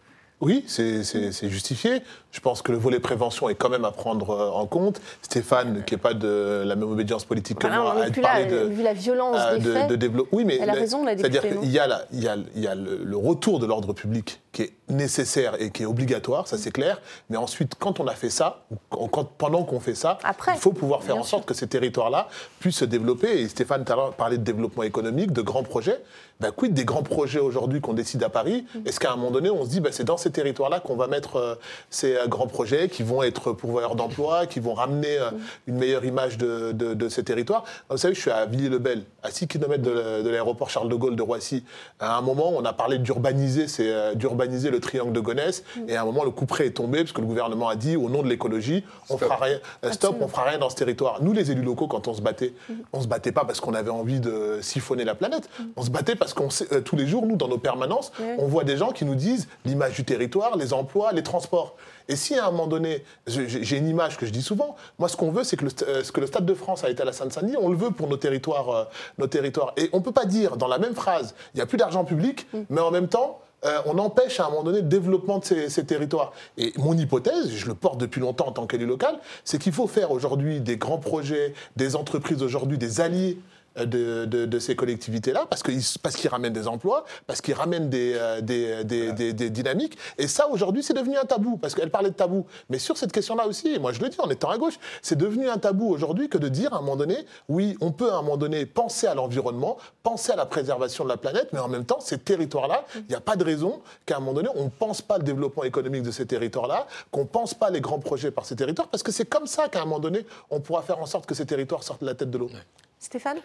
Oui, c'est justifié. Je pense que le volet prévention est quand même à prendre euh, en compte. Stéphane, qui n'est pas de la même obédience politique que moi, a parlé de, vu la violence euh, des faits, de Oui, mais elle a raison, la C'est-à-dire qu'il y a, il y a, il y a le, retour de l'ordre public qui est nécessaire et qui est obligatoire, ça c'est clair. Mais ensuite, quand on a fait ça, quand, pendant qu'on fait ça, il faut pouvoir faire en sorte que ces territoires-là puissent se développer. Et Stéphane parlait de développement économique, de grands projets. Ben, quid des grands projets aujourd'hui qu'on décide à Paris? Mm. Est-ce qu'à un moment donné, on se dit, ben, c'est dans ces territoires-là qu'on va mettre euh, ces euh, grands projets qui vont être pourvoyeurs d'emplois, qui vont ramener euh, mm. une meilleure image de, de, ces territoires Vous savez, je suis à Villiers-le-Bel, à 6 km de, l'aéroport Charles de Gaulle de Roissy. À un moment, on a parlé d'urbaniser, c'est d'urbaniser le triangle de Gonesse. Mm. Et à un moment, le coup près est tombé, parce que le gouvernement a dit, au nom de l'écologie, on fera rien, stop, on fera rien dans ce territoire. Nous, les élus locaux, quand on se battait, on se battait pas parce qu'on avait envie de siphonner la planète, on se battait parce qu'on sait, euh, tous les jours, nous, dans nos permanences, on voit des gens qui nous disent l'image du territoire, les emplois, les transports. Et si à un moment donné, j'ai une image que je dis souvent, moi ce qu'on veut, c'est que, euh, ce que le Stade de France a été à la Seine-Saint-Denis, on le veut pour nos territoires, euh, nos territoires. Et on ne peut pas dire dans la même phrase, il n'y a plus d'argent public, mm. mais en même temps, on empêche à un moment donné le développement de ces, ces, territoires. Et mon hypothèse, je le porte depuis longtemps en tant qu'élu local, c'est qu'il faut faire aujourd'hui des grands projets, des entreprises aujourd'hui, des alliés euh, de, de- de ces collectivités-là, parce qu'ils parce qu'ils ramènent des emplois, parce qu'ils ramènent des, euh, des, des- des- des dynamiques. Et ça, aujourd'hui, c'est devenu un tabou, parce qu'elle parlait de tabou. Mais sur cette question-là aussi, et moi je le dis en étant à gauche, c'est devenu un tabou aujourd'hui que de dire à un moment donné, oui, on peut à un moment donné penser à l'environnement, penser à la préservation de la planète, mais en même temps, ces territoires-là, il n'y a pas de raison qu'à un moment donné, on ne pense pas le développement économique de ces territoires-là, qu'on ne pense pas les grands projets par ces territoires, parce que c'est comme ça qu'à un moment donné, on pourra faire en sorte que ces territoires sortent de la tête de l'eau. Stéphane?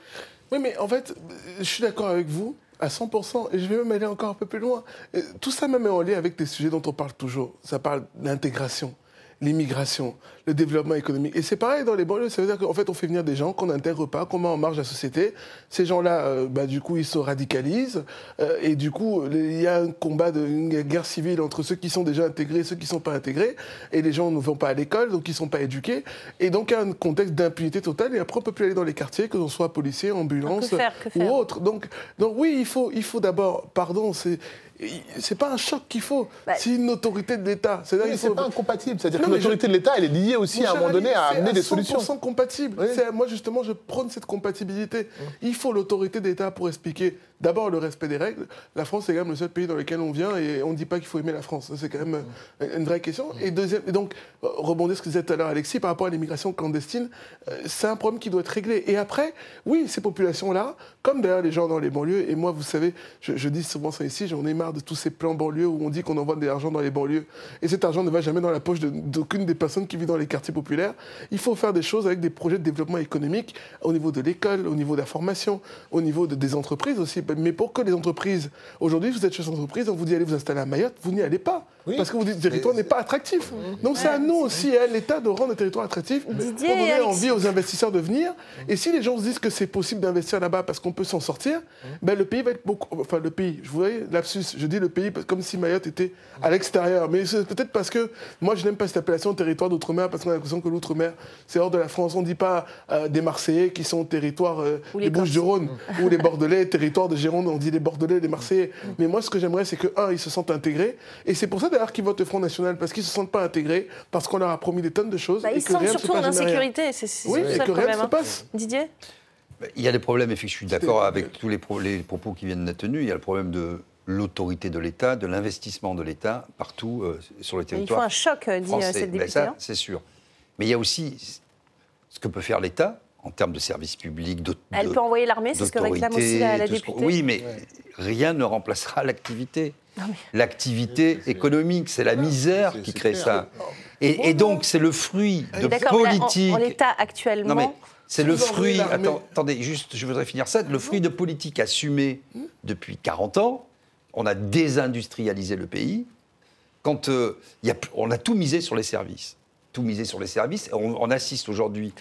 Oui, mais en fait, je suis d'accord avec vous à 100%, et je vais même aller encore un peu plus loin. Tout ça même est en lien avec des sujets dont on parle toujours. Ça parle d'intégration, l'immigration, le développement économique. Et c'est pareil dans les banlieues, ça veut dire qu'en fait, on fait venir des gens qu'on n'intègre pas, qu'on met en marge de la société. Ces gens-là, euh, bah, du coup, ils se radicalisent, euh, et du coup, il y a un combat, de, une guerre civile entre ceux qui sont déjà intégrés et ceux qui ne sont pas intégrés, et les gens ne vont pas à l'école, donc ils ne sont pas éduqués, et donc il y a un contexte d'impunité totale, et après, on ne peut plus aller dans les quartiers, que l'on soit policier, ambulance Que faire, que faire ou autre. Donc, donc oui, il faut, il faut d'abord, pardon, c'est c'est pas un choc qu'il faut, Bah, c'est une autorité de l'État. C'est-à-dire Oui, il c'est faut- pas incompatible. C'est-à-dire que l'autorité de l'État, elle est liée aussi à un moment donné à c'est amener à des solutions. 100% compatible. C'est- Moi, justement, je prône cette compatibilité. Il faut l'autorité d'État pour expliquer d'abord le respect des règles. La France, c'est quand même le seul pays dans lequel on vient et on ne dit pas qu'il faut aimer la France. C'est quand même euh, une vraie question. Et, deuxième, et donc, euh, rebondir ce que disait tout à l'heure Alexis par rapport à l'immigration clandestine, euh, c'est un problème qui doit être réglé. Et après, oui, ces populations-là, comme d'ailleurs les gens dans les banlieues, et moi, vous savez, je, je dis souvent ça ici, j'en ai marre de tous ces plans banlieues où on dit qu'on envoie de l'argent dans les banlieues. Et cet argent ne va jamais dans la poche de- d'aucune des personnes qui vivent dans les quartiers populaires. Il faut faire des choses avec des projets de développement économique au niveau de l'école, au niveau de la formation, au niveau de- des entreprises aussi. Mais pour que les entreprises, aujourd'hui, vous êtes chef d'entreprise, on vous dit allez vous installer à Mayotte, vous n'y allez pas. Parce que vous dites le territoire n'est pas attractif. Donc c'est à nous aussi, à l'État, de rendre le territoire attractif Didier pour et donner Alexis. envie aux investisseurs de venir. Et si les gens se disent que c'est possible d'investir là-bas parce qu'on peut s'en sortir, ben le pays va être beaucoup. Enfin, le pays, je vous voyez, lapsus, je dis le pays comme si Mayotte était à l'extérieur. Mais c'est peut-être parce que moi, je n'aime pas cette appellation territoire d'outre-mer parce qu'on a l'impression que l'outre-mer, c'est hors de la France. On ne dit pas euh, des Marseillais qui sont territoire euh, des Bouches-du-Rhône ou les Bordelais, territoire de Gironde, on dit les Bordelais, les Marseillais. Mais moi, ce que j'aimerais, c'est que, un, ils se sentent intégrés. Et c'est pour ça d'ailleurs qu'ils votent le Front National, parce qu'ils ne se sentent pas intégrés, parce qu'on leur a promis des tonnes de choses. Bah, et Ils se que sentent rien ne se surtout en insécurité, c'est Oui, et ça que le problème. se hein. passe. Didier Il y a des problèmes, effectivement, je suis d'accord avec tous les, pro- les propos qui viennent d'être tenus. Il y a le problème de l'autorité de l'État, de l'investissement de l'État partout euh, sur le Il territoire. faut un choc, euh, dit euh, français. cette Ben députée. ça, hein. c'est sûr. Mais il y a aussi ce que peut faire l'État en termes de services publics, de, Elle de- peut envoyer l'armée, c'est ce que réclame aussi la, la ce députée. Oui, mais rien ne remplacera l'activité. Mais- L'activité économique, c'est la misère qui crée ça. Et, et donc, c'est le fruit de D'accord, mais là, en- l'état actuellement, Non mais c'est le fruit. Attends, attendez, juste, je voudrais finir ça. Le fruit de politiques assumées depuis 40 ans. On a désindustrialisé le pays. Quand euh, on a tout misé sur les services, tout misé sur les services. On, on assiste aujourd'hui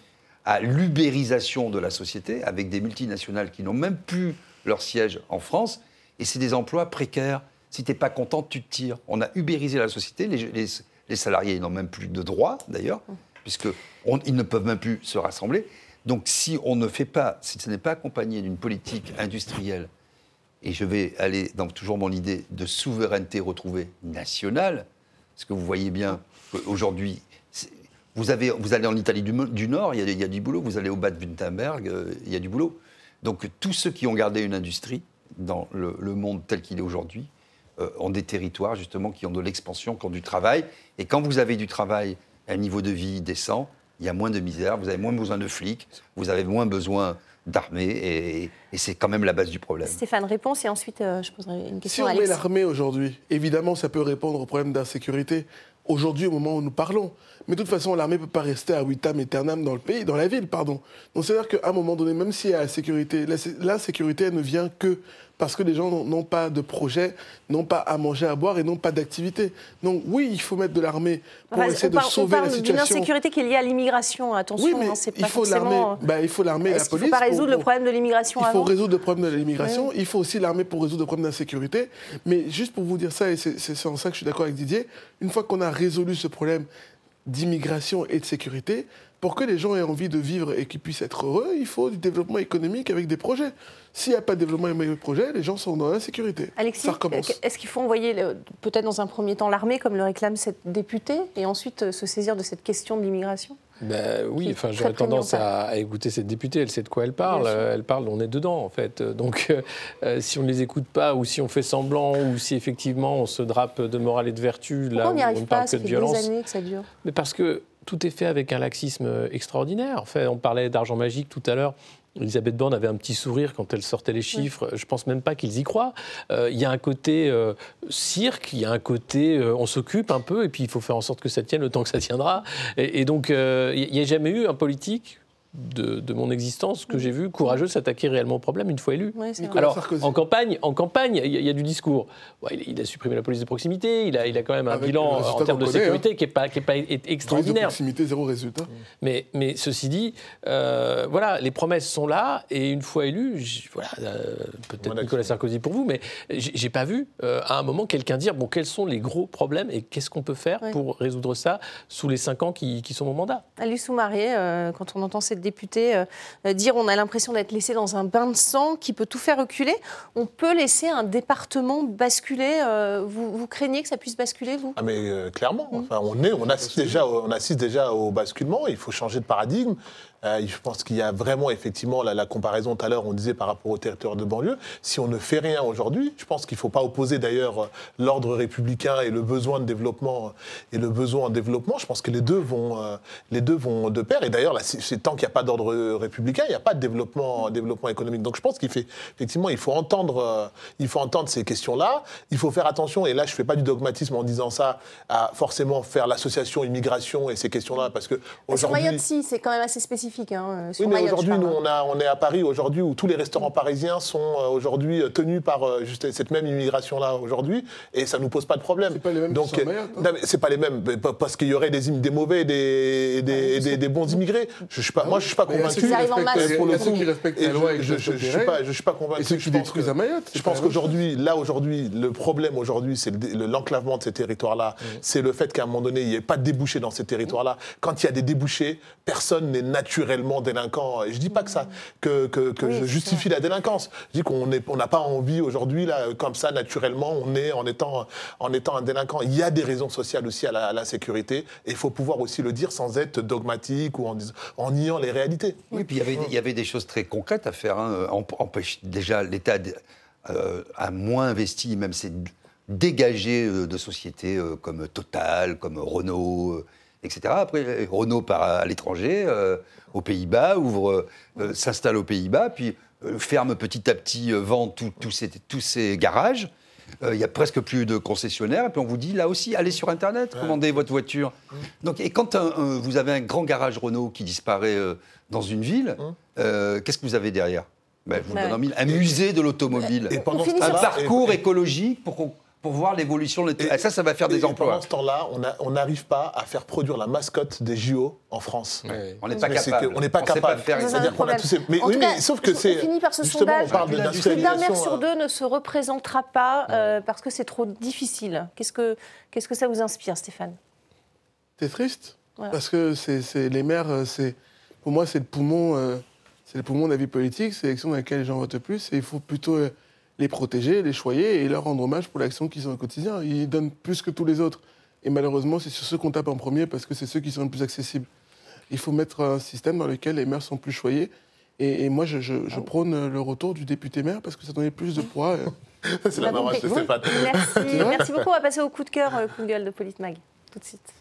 à l'ubérisation de la société avec des multinationales qui n'ont même plus leur siège en France. Et c'est des emplois précaires. Si tu n'es pas content, tu te tires. On a ubérisé la société. Les- les salariés n'ont même plus de droits, d'ailleurs, puisqu'ils ne peuvent même plus se rassembler. Donc si on ne fait pas, si ce n'est pas accompagné d'une politique industrielle, et je vais aller dans toujours mon idée de souveraineté retrouvée nationale, parce que vous voyez bien qu'aujourd'hui, vous, allez en Italie du, Nord, il y, a, du boulot, vous allez au Bade-Württemberg, euh, il y a du boulot. Donc tous ceux qui ont gardé une industrie dans le, monde tel qu'il est aujourd'hui euh, ont des territoires justement qui ont de l'expansion, qui ont du travail. Et quand vous avez du travail un niveau de vie décent, il y a moins de misère, vous avez moins besoin de flics, vous avez moins besoin d'armée, et, et c'est quand même la base du problème. Stéphane, réponse et ensuite euh, je poserai une Si question on à met l'armée aujourd'hui, évidemment, ça peut répondre au problème d'insécurité. Aujourd'hui, au moment où nous parlons. Mais de toute façon, l'armée ne peut pas rester à Witam Eternam dans le pays, dans la ville, pardon. Donc c'est-à-dire qu'à un moment donné, même s'il y a la sécurité, l'insécurité, elle ne vient que parce que les gens n'ont- pas de projet, n'ont pas à manger, à boire et n'ont pas d'activité. Donc oui, il faut mettre de l'armée pour Enfin, essayer on de parle, on sauver la parle d'une situation. insécurité qui est liée à l'immigration, attention, Oui, mais hein, c'est il pas faut l'armée, forcément... bah, il faut l'armée et la police. ne faut pas pour- résoudre le problème de l'immigration il faut avant résoudre le problème de l'immigration, Oui. il faut aussi l'armée pour résoudre le problème d'insécurité. Mais juste pour vous dire ça, et c'est en ça que je suis d'accord avec Didier, une fois qu'on a résolu ce problème d'immigration et de sécurité, pour que les gens aient envie de vivre et qu'ils puissent être heureux, il faut du développement économique avec des projets. S'il n'y a pas de développement avec des projets, les gens sont dans l'insécurité. Alexis, ça recommence. est-ce qu'il faut envoyer peut-être dans un premier temps l'armée, comme le réclame cette députée, et ensuite euh, se saisir de cette question de l'immigration? Ben oui, enfin, j'aurais tendance à, à écouter cette députée. Elle sait de quoi elle parle. Elle parle, on est dedans, en fait. Donc, euh, euh, si on ne les écoute pas, ou si on fait semblant, ou si effectivement on se drape de morale et de vertu, là on n'y arrive pas parle que Ça de fait violence. des années que ça dure? Mais parce que tout est fait avec un laxisme extraordinaire. En fait, on parlait d'argent magique tout à l'heure. Elisabeth Borne avait un petit sourire quand elle sortait les chiffres. Je pense même pas qu'ils y croient. Euh, Il y a un côté euh, cirque, il y a un côté euh, on s'occupe un peu et puis il faut faire en sorte que ça tienne le temps que ça tiendra. Et, et donc il n'y a jamais eu un politique de, de mon existence que j'ai vu courageux s'attaquer réellement au problème une fois élu. Ouais, Alors, Sarkozy. en campagne, en campagne, il y, a- il y a du discours. Ouais, il, il a supprimé la police de proximité. Il a, il a quand même un Avec bilan en termes de connaît, sécurité qui n'est pas, qui est pas é- Police de extraordinaire. proximité, zéro résultat. Mais, mais ceci dit, euh, voilà, les promesses sont là et une fois élu, voilà, euh, peut-être Nicolas Sarkozy pour vous, mais j'ai pas vu euh, à un moment quelqu'un dire bon quels sont les gros problèmes et qu'est-ce qu'on peut faire Ouais. pour résoudre ça sous les cinq ans qui, qui sont mon mandat? Alice Soumarié, euh, quand on entend cette députée euh, dire on a l'impression d'être laissé dans un bain de sang qui peut tout faire reculer, on peut laisser un département basculer. euh, vous, vous craignez que ça puisse basculer, vous? Ah mais euh, clairement, Mm. enfin, on, est, on, assiste déjà, on assiste déjà au basculement, il faut changer de paradigme. Euh, je pense qu'il y a vraiment effectivement la, la comparaison tout à l'heure, on disait par rapport au territoire de banlieue. Si on ne fait rien aujourd'hui, je pense qu'il ne faut pas opposer d'ailleurs euh, l'ordre républicain et le besoin de développement euh, et le besoin en développement. Je pense que les deux vont, euh, les deux vont de pair. Et d'ailleurs, là, c'est- c'est tant qu'il n'y a pas d'ordre républicain, il n'y a pas de développement, développement économique. Donc je pense qu'il fait effectivement, il faut entendre, euh, il faut entendre ces questions-là. Il faut faire attention. Et là, je ne fais pas du dogmatisme en disant ça à forcément faire l'association immigration et ces questions-là, parce que aujourd'hui. Mayotte, si, c'est quand même assez spécifique. Hein, sur Oui, mais Mayotte, aujourd'hui, nous, parle. on, a, on est à Paris aujourd'hui où tous les restaurants parisiens sont euh, aujourd'hui euh, tenus par euh, juste cette même immigration-là aujourd'hui, et ça nous pose pas de problème. C'est pas les mêmes qui Donc, sont euh, hein. non, mais c'est pas les mêmes, parce qu'il y aurait des, mauvais et des, et des, et des- des bons immigrés. Je suis pas, moi, je suis pas convaincu. qui arrivent en masse. Pour le coup, qui respectent la loi et je, je, je, suis pas, je suis pas convaincu. Et ceux Je qui pense détruisent à Mayotte. Je pense qu'aujourd'hui, là aujourd'hui, le problème aujourd'hui, c'est le- le- l'enclavement de ces territoires-là. C'est le fait qu'à un moment donné, il n'y ait pas de débouchés dans ces territoires-là. Quand il y a des débouchés, personne n'est naturellement délinquant. Et je dis pas que ça, que, que, que Oui, je c'est justifie la délinquance. Je dis qu'on n'est- on n'a pas envie aujourd'hui là, comme ça, naturellement, on est en étant, en étant un délinquant. Il y a des raisons sociales aussi à la, à la sécurité, et il faut pouvoir aussi le dire sans être dogmatique ou en, en niant les réalités. Oui, puis il y avait, il y avait des choses très concrètes à faire. hein. Empêche- déjà, l'État euh, a moins investi, même s'est dégagé euh, de sociétés euh, comme Total, comme Renault, euh, etc. Après, Renault part à l'étranger, euh, aux Pays-Bas, ouvre, euh, s'installe aux Pays-Bas, puis euh, ferme petit à petit, euh, vend tout- tous ces, tous ces garages. Euh, Il y a presque plus de concessionnaires, et puis on vous dit là aussi, allez sur Internet, commandez votre voiture. Donc, et quand un- un- vous avez un grand garage Renault qui disparaît euh, dans une ville, euh, qu'est-ce que vous avez derrière? Ben, Je vous le Ouais. donne en mille. Un musée de l'automobile. Et pendant On ce finit un parcours et- écologique pour, qu'on- pour voir l'évolution. de l'auto- Et- Ah, ça, ça va faire et des emplois. Pendant ce temps-là, on on n'arrive pas à faire produire la mascotte des JO en France. On n'est pas capable. on n'est pas On capable. C'est-à-dire qu'on a tous ces- Mais En oui, tout mais sauf que on c'est. finit par ce sondage. on parle d'un maire sur deux ne se représentera pas euh, parce que c'est trop difficile. Qu'est-ce que, qu'est-ce que ça vous inspire, Stéphane? C'est triste. Voilà. Parce que c'est, les maires, euh, c'est, pour moi, c'est le poumon, euh, c'est le poumon de la vie politique, c'est l'élection dans laquelle les gens votent le plus. Et il faut plutôt euh, les protéger, les choyer et leur rendre hommage pour l'action qu'ils ont au quotidien. Ils donnent plus que tous les autres. Et malheureusement, c'est sur ceux qu'on tape en premier parce que c'est ceux qui sont les plus accessibles. Il faut mettre un système dans lequel les maires sont plus choyés. Et, et moi, je, je- je prône le retour du député-maire parce que ça donnait plus de poids. euh. *laughs* C'est la On a marrage de. Stéphane. Merci, merci beaucoup. On va passer au coup de cœur, euh, coup de gueule de Politmag. Tout de suite.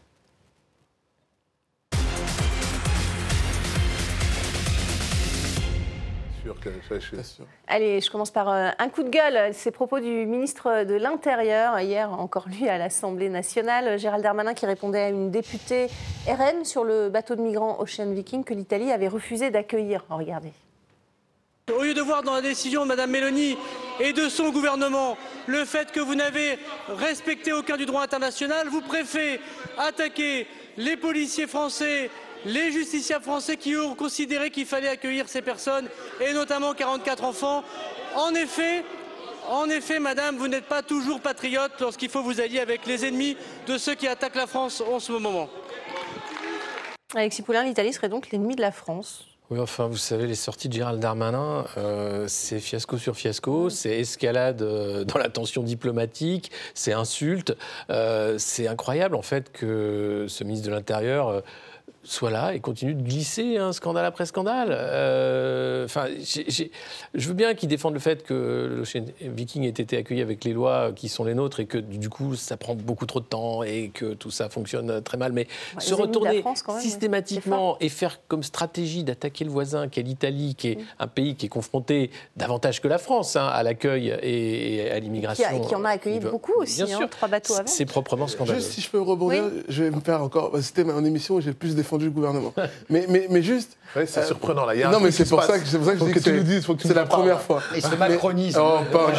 Sûr que ça, je- Bien sûr. Allez, je commence par euh, un coup de gueule. Ces propos du ministre de l'Intérieur, hier encore lui à l'Assemblée nationale, Gérald Darmanin qui répondait à une députée RN sur le bateau de migrants Ocean Viking que l'Italie avait refusé d'accueillir. Oh, regardez. Au lieu de voir dans la décision de Mme Mélanie et de son gouvernement le fait que vous n'avez respecté aucun du droit international, vous préférez attaquer les policiers français, les justiciables français qui ont considéré qu'il fallait accueillir ces personnes, et notamment 44 enfants. En effet, en effet, madame, vous n'êtes pas toujours patriote lorsqu'il faut vous allier avec les ennemis de ceux qui attaquent la France en ce moment. Alexis Poulain, l'Italie serait donc l'ennemi de la France. Oui, enfin, vous savez, les sorties de Gérald Darmanin, euh, c'est fiasco sur fiasco, c'est escalade euh, dans la tension diplomatique, c'est insulte. Euh, c'est incroyable, en fait, que ce ministre de l'Intérieur euh, soit là et continue de glisser un scandale après scandale. Euh, Enfin, je veux bien qu'ils défendent le fait que l'Ocean Viking ait été accueilli avec les lois qui sont les nôtres et que du coup ça prend beaucoup trop de temps et que tout ça fonctionne très mal. Mais se retourner systématiquement et faire comme stratégie d'attaquer le voisin, qui est l'Italie, qui est un pays qui est confronté davantage que la France hein, à l'accueil et, à l'immigration. Qui, en a accueilli beaucoup aussi, bien hein, trois bateaux avant. C'est proprement scandaleux. Juste si je peux rebondir, je vais me faire encore. C'était mon émission où j'ai plus défendu le gouvernement. *laughs* mais, mais, mais juste. c'est euh, surprenant là. non, mais c'est pour, ça que, pour ça que je dis que, tu nous dises, faut que c'est la première fois. Et ce macronisme. Oh, pas, encore.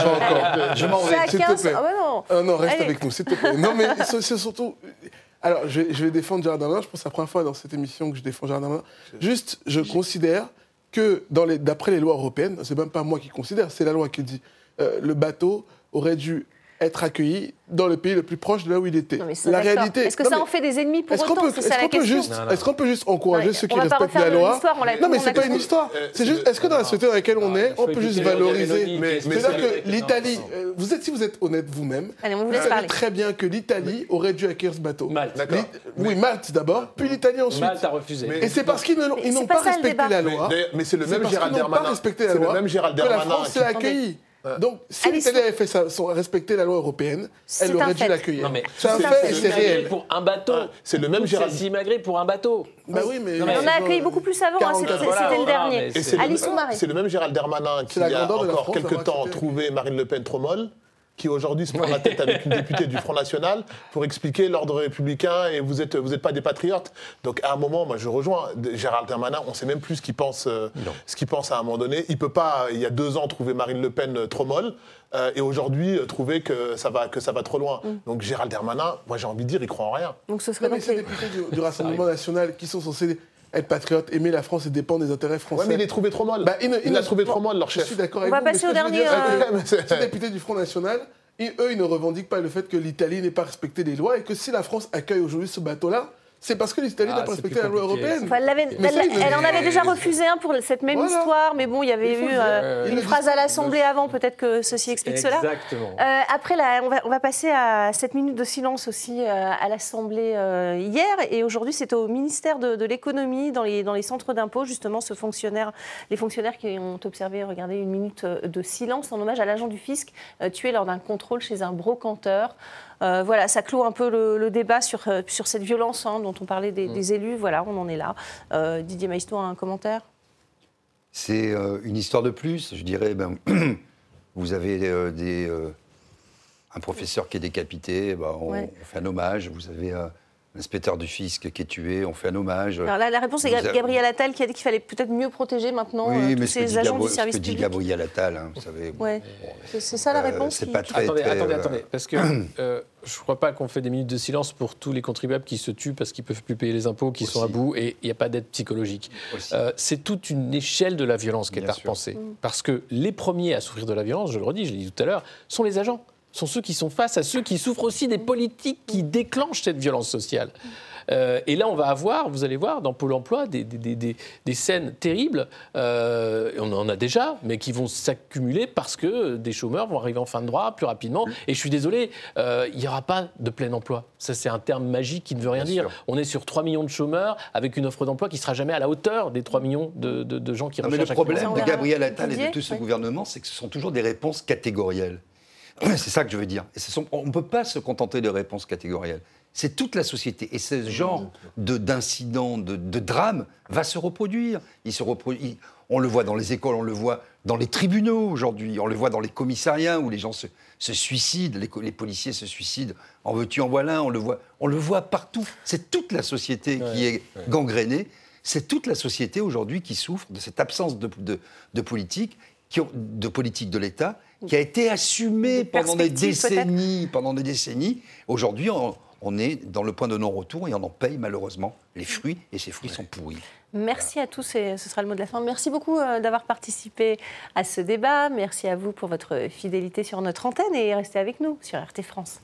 *laughs* Je m'en vais. S'il te plaît. non. Ah non, reste avec nous, s'il te plaît. Non, mais *laughs* c'est surtout. Alors, je vais, je vais défendre Gérard Darmanin. Je pense que c'est la première fois dans cette émission que je défends Gérard Darmanin. Juste, je considère que, d'après les lois européennes, c'est même pas moi qui considère, c'est la loi qui dit euh, le bateau aurait dû être accueilli dans le pays le plus proche de là où il était. la réalité. Est-ce que ça en fait des ennemis pour autant Est-ce qu'on peut, juste, est qu'on peut juste encourager ceux qui respectent la loi Non, mais c'est pas une histoire. C'est juste, est-ce que dans la société dans laquelle on est, on peut juste valoriser C'est-à-dire que l'Italie, euh, vous êtes, si vous êtes honnête vous-même, vous savez très bien que l'Italie aurait dû accueillir ce bateau. Malte. Oui, Malte d'abord, puis l'Italie ensuite. Malte a refusé. Et c'est parce qu'ils n'ont pas respecté la loi. Mais c'est le même Gérald Darmanin. C'est le même Gérald Darmanin. Que la France l'a accueilli. Donc, si l'Italie avait fait ça, respecté la loi européenne, elle aurait dû l'accueillir. C'est un fait et c'est réel. Pour un bateau. c'est le même Gérald. C'est immigré pour un bateau. Bah oui, mais. on a accueilli beaucoup plus avant, hein, c'était le dernier. C'est le même Gérald Darmanin qui, il y a encore quelques temps, trouvé Marine Le Pen trop molle qui aujourd'hui se prend la tête avec une députée du Front National pour expliquer l'ordre républicain et vous n'êtes vous êtes pas des patriotes. Donc à un moment, moi je rejoins Gérald Darmanin, on ne sait même plus ce qu'il pense, euh, ce qu'il pense à un moment donné. Il peut pas, il y a deux ans, trouver Marine Le Pen trop molle. Euh, et aujourd'hui, trouver que ça, va, que ça va trop loin. Mm. Donc Gérald Darmanin, moi j'ai envie de dire, il croit en rien. Donc ce serait mais ces députés du, Rassemblement national qui sont censés être patriote, aimer la France et dépendre des intérêts français. Ouais, mais il est trouvé trop mal. Bah, il, il, a trouvé trop mal, leur chef. Je suis d'accord avec On va passer au dernier. Euh... *laughs* Ces députés du Front National, eux, ils ne revendiquent pas le fait que l'Italie n'ait pas respecté les lois et que si la France accueille aujourd'hui ce bateau-là, c'est parce que l'Italie n'a ah, pas respecté la loi européenne. elle, en avait déjà refusé un pour cette même histoire, mais bon, il y avait eu euh, une phrase à l'Assemblée avant, peut-être que ceci explique cela. Exactement. Euh, après, on, va, on, va, passer à cette minute de silence aussi euh, à l'Assemblée hier, et aujourd'hui, c'est au ministère de, l'économie, dans les, dans les centres d'impôt, justement, ce fonctionnaire, les fonctionnaires qui ont observé, regardez, une minute de silence en hommage à l'agent du fisc tué lors d'un contrôle chez un brocanteur. Euh, voilà, ça clôt un peu le, débat sur, euh, sur cette violence hein, dont on parlait des, mm. élus. Voilà, on en est là. Euh, Didier Maïsto, un commentaire? C'est une histoire de plus. Je dirais, ben, *clears throat* vous avez des, un professeur qui est décapité, ben, on, fait un hommage. Vous avez l'inspecteur du fisc qui est tué, on fait un hommage. Alors là, la réponse est Gabriel Attal qui a dit qu'il fallait peut-être mieux protéger maintenant oui, tous ces agents du service public. Ce que dit Gabriel Attal, hein, vous savez. Ouais. c'est ça la réponse. c'est pas très, attendez, attendez, attendez, parce que *clears throat* je ne crois pas qu'on fait des minutes de silence pour tous les contribuables qui se tuent parce qu'ils ne peuvent plus payer les impôts, qui sont à bout, et il n'y a pas d'aide psychologique. Euh, c'est toute une échelle de la violence qui est à repenser. Mm. Parce que les premiers à souffrir de la violence, je le redis, je l'ai dit tout à l'heure, sont les agents sont ceux qui sont face à ceux qui souffrent aussi des politiques qui déclenchent cette violence sociale. Euh, et là, on va avoir, vous allez voir, dans Pôle emploi, des, des, scènes terribles, euh, on en a déjà, mais qui vont s'accumuler parce que des chômeurs vont arriver en fin de droit plus rapidement. Et je suis désolé, euh, il n'y aura pas de plein emploi. Ça, c'est un terme magique qui ne veut rien dire. On est sur 3 millions de chômeurs avec une offre d'emploi qui ne sera jamais à la hauteur des 3 millions de, gens qui non, Mais le problème de Gabriel Attal et de tout ce gouvernement, c'est que ce sont toujours des réponses catégorielles. C'est ça que je veux dire. on ne peut pas se contenter de réponses catégorielles c'est toute la société. Et ce genre d'incident, de, de, drame va se reproduire. Il se reproduit. On le voit dans les écoles, on le voit dans les tribunaux aujourd'hui, on le voit dans les commissariats où les gens se, suicident, les, policiers se suicident. En veux-tu, en voilà, on le voit, on le voit partout. C'est toute la société qui est gangrénée. C'est toute la société aujourd'hui qui souffre de cette absence de, de politique, qui de politique de l'État, qui a été assumée pendant des décennies, pendant des décennies. Aujourd'hui, on, on est dans le point de non-retour et on en paye malheureusement les fruits et ces fruits sont pourris. Merci à tous et ce sera le mot de la fin. Merci beaucoup euh, d'avoir participé à ce débat. Merci à vous pour votre fidélité sur notre antenne et restez avec nous sur RT France.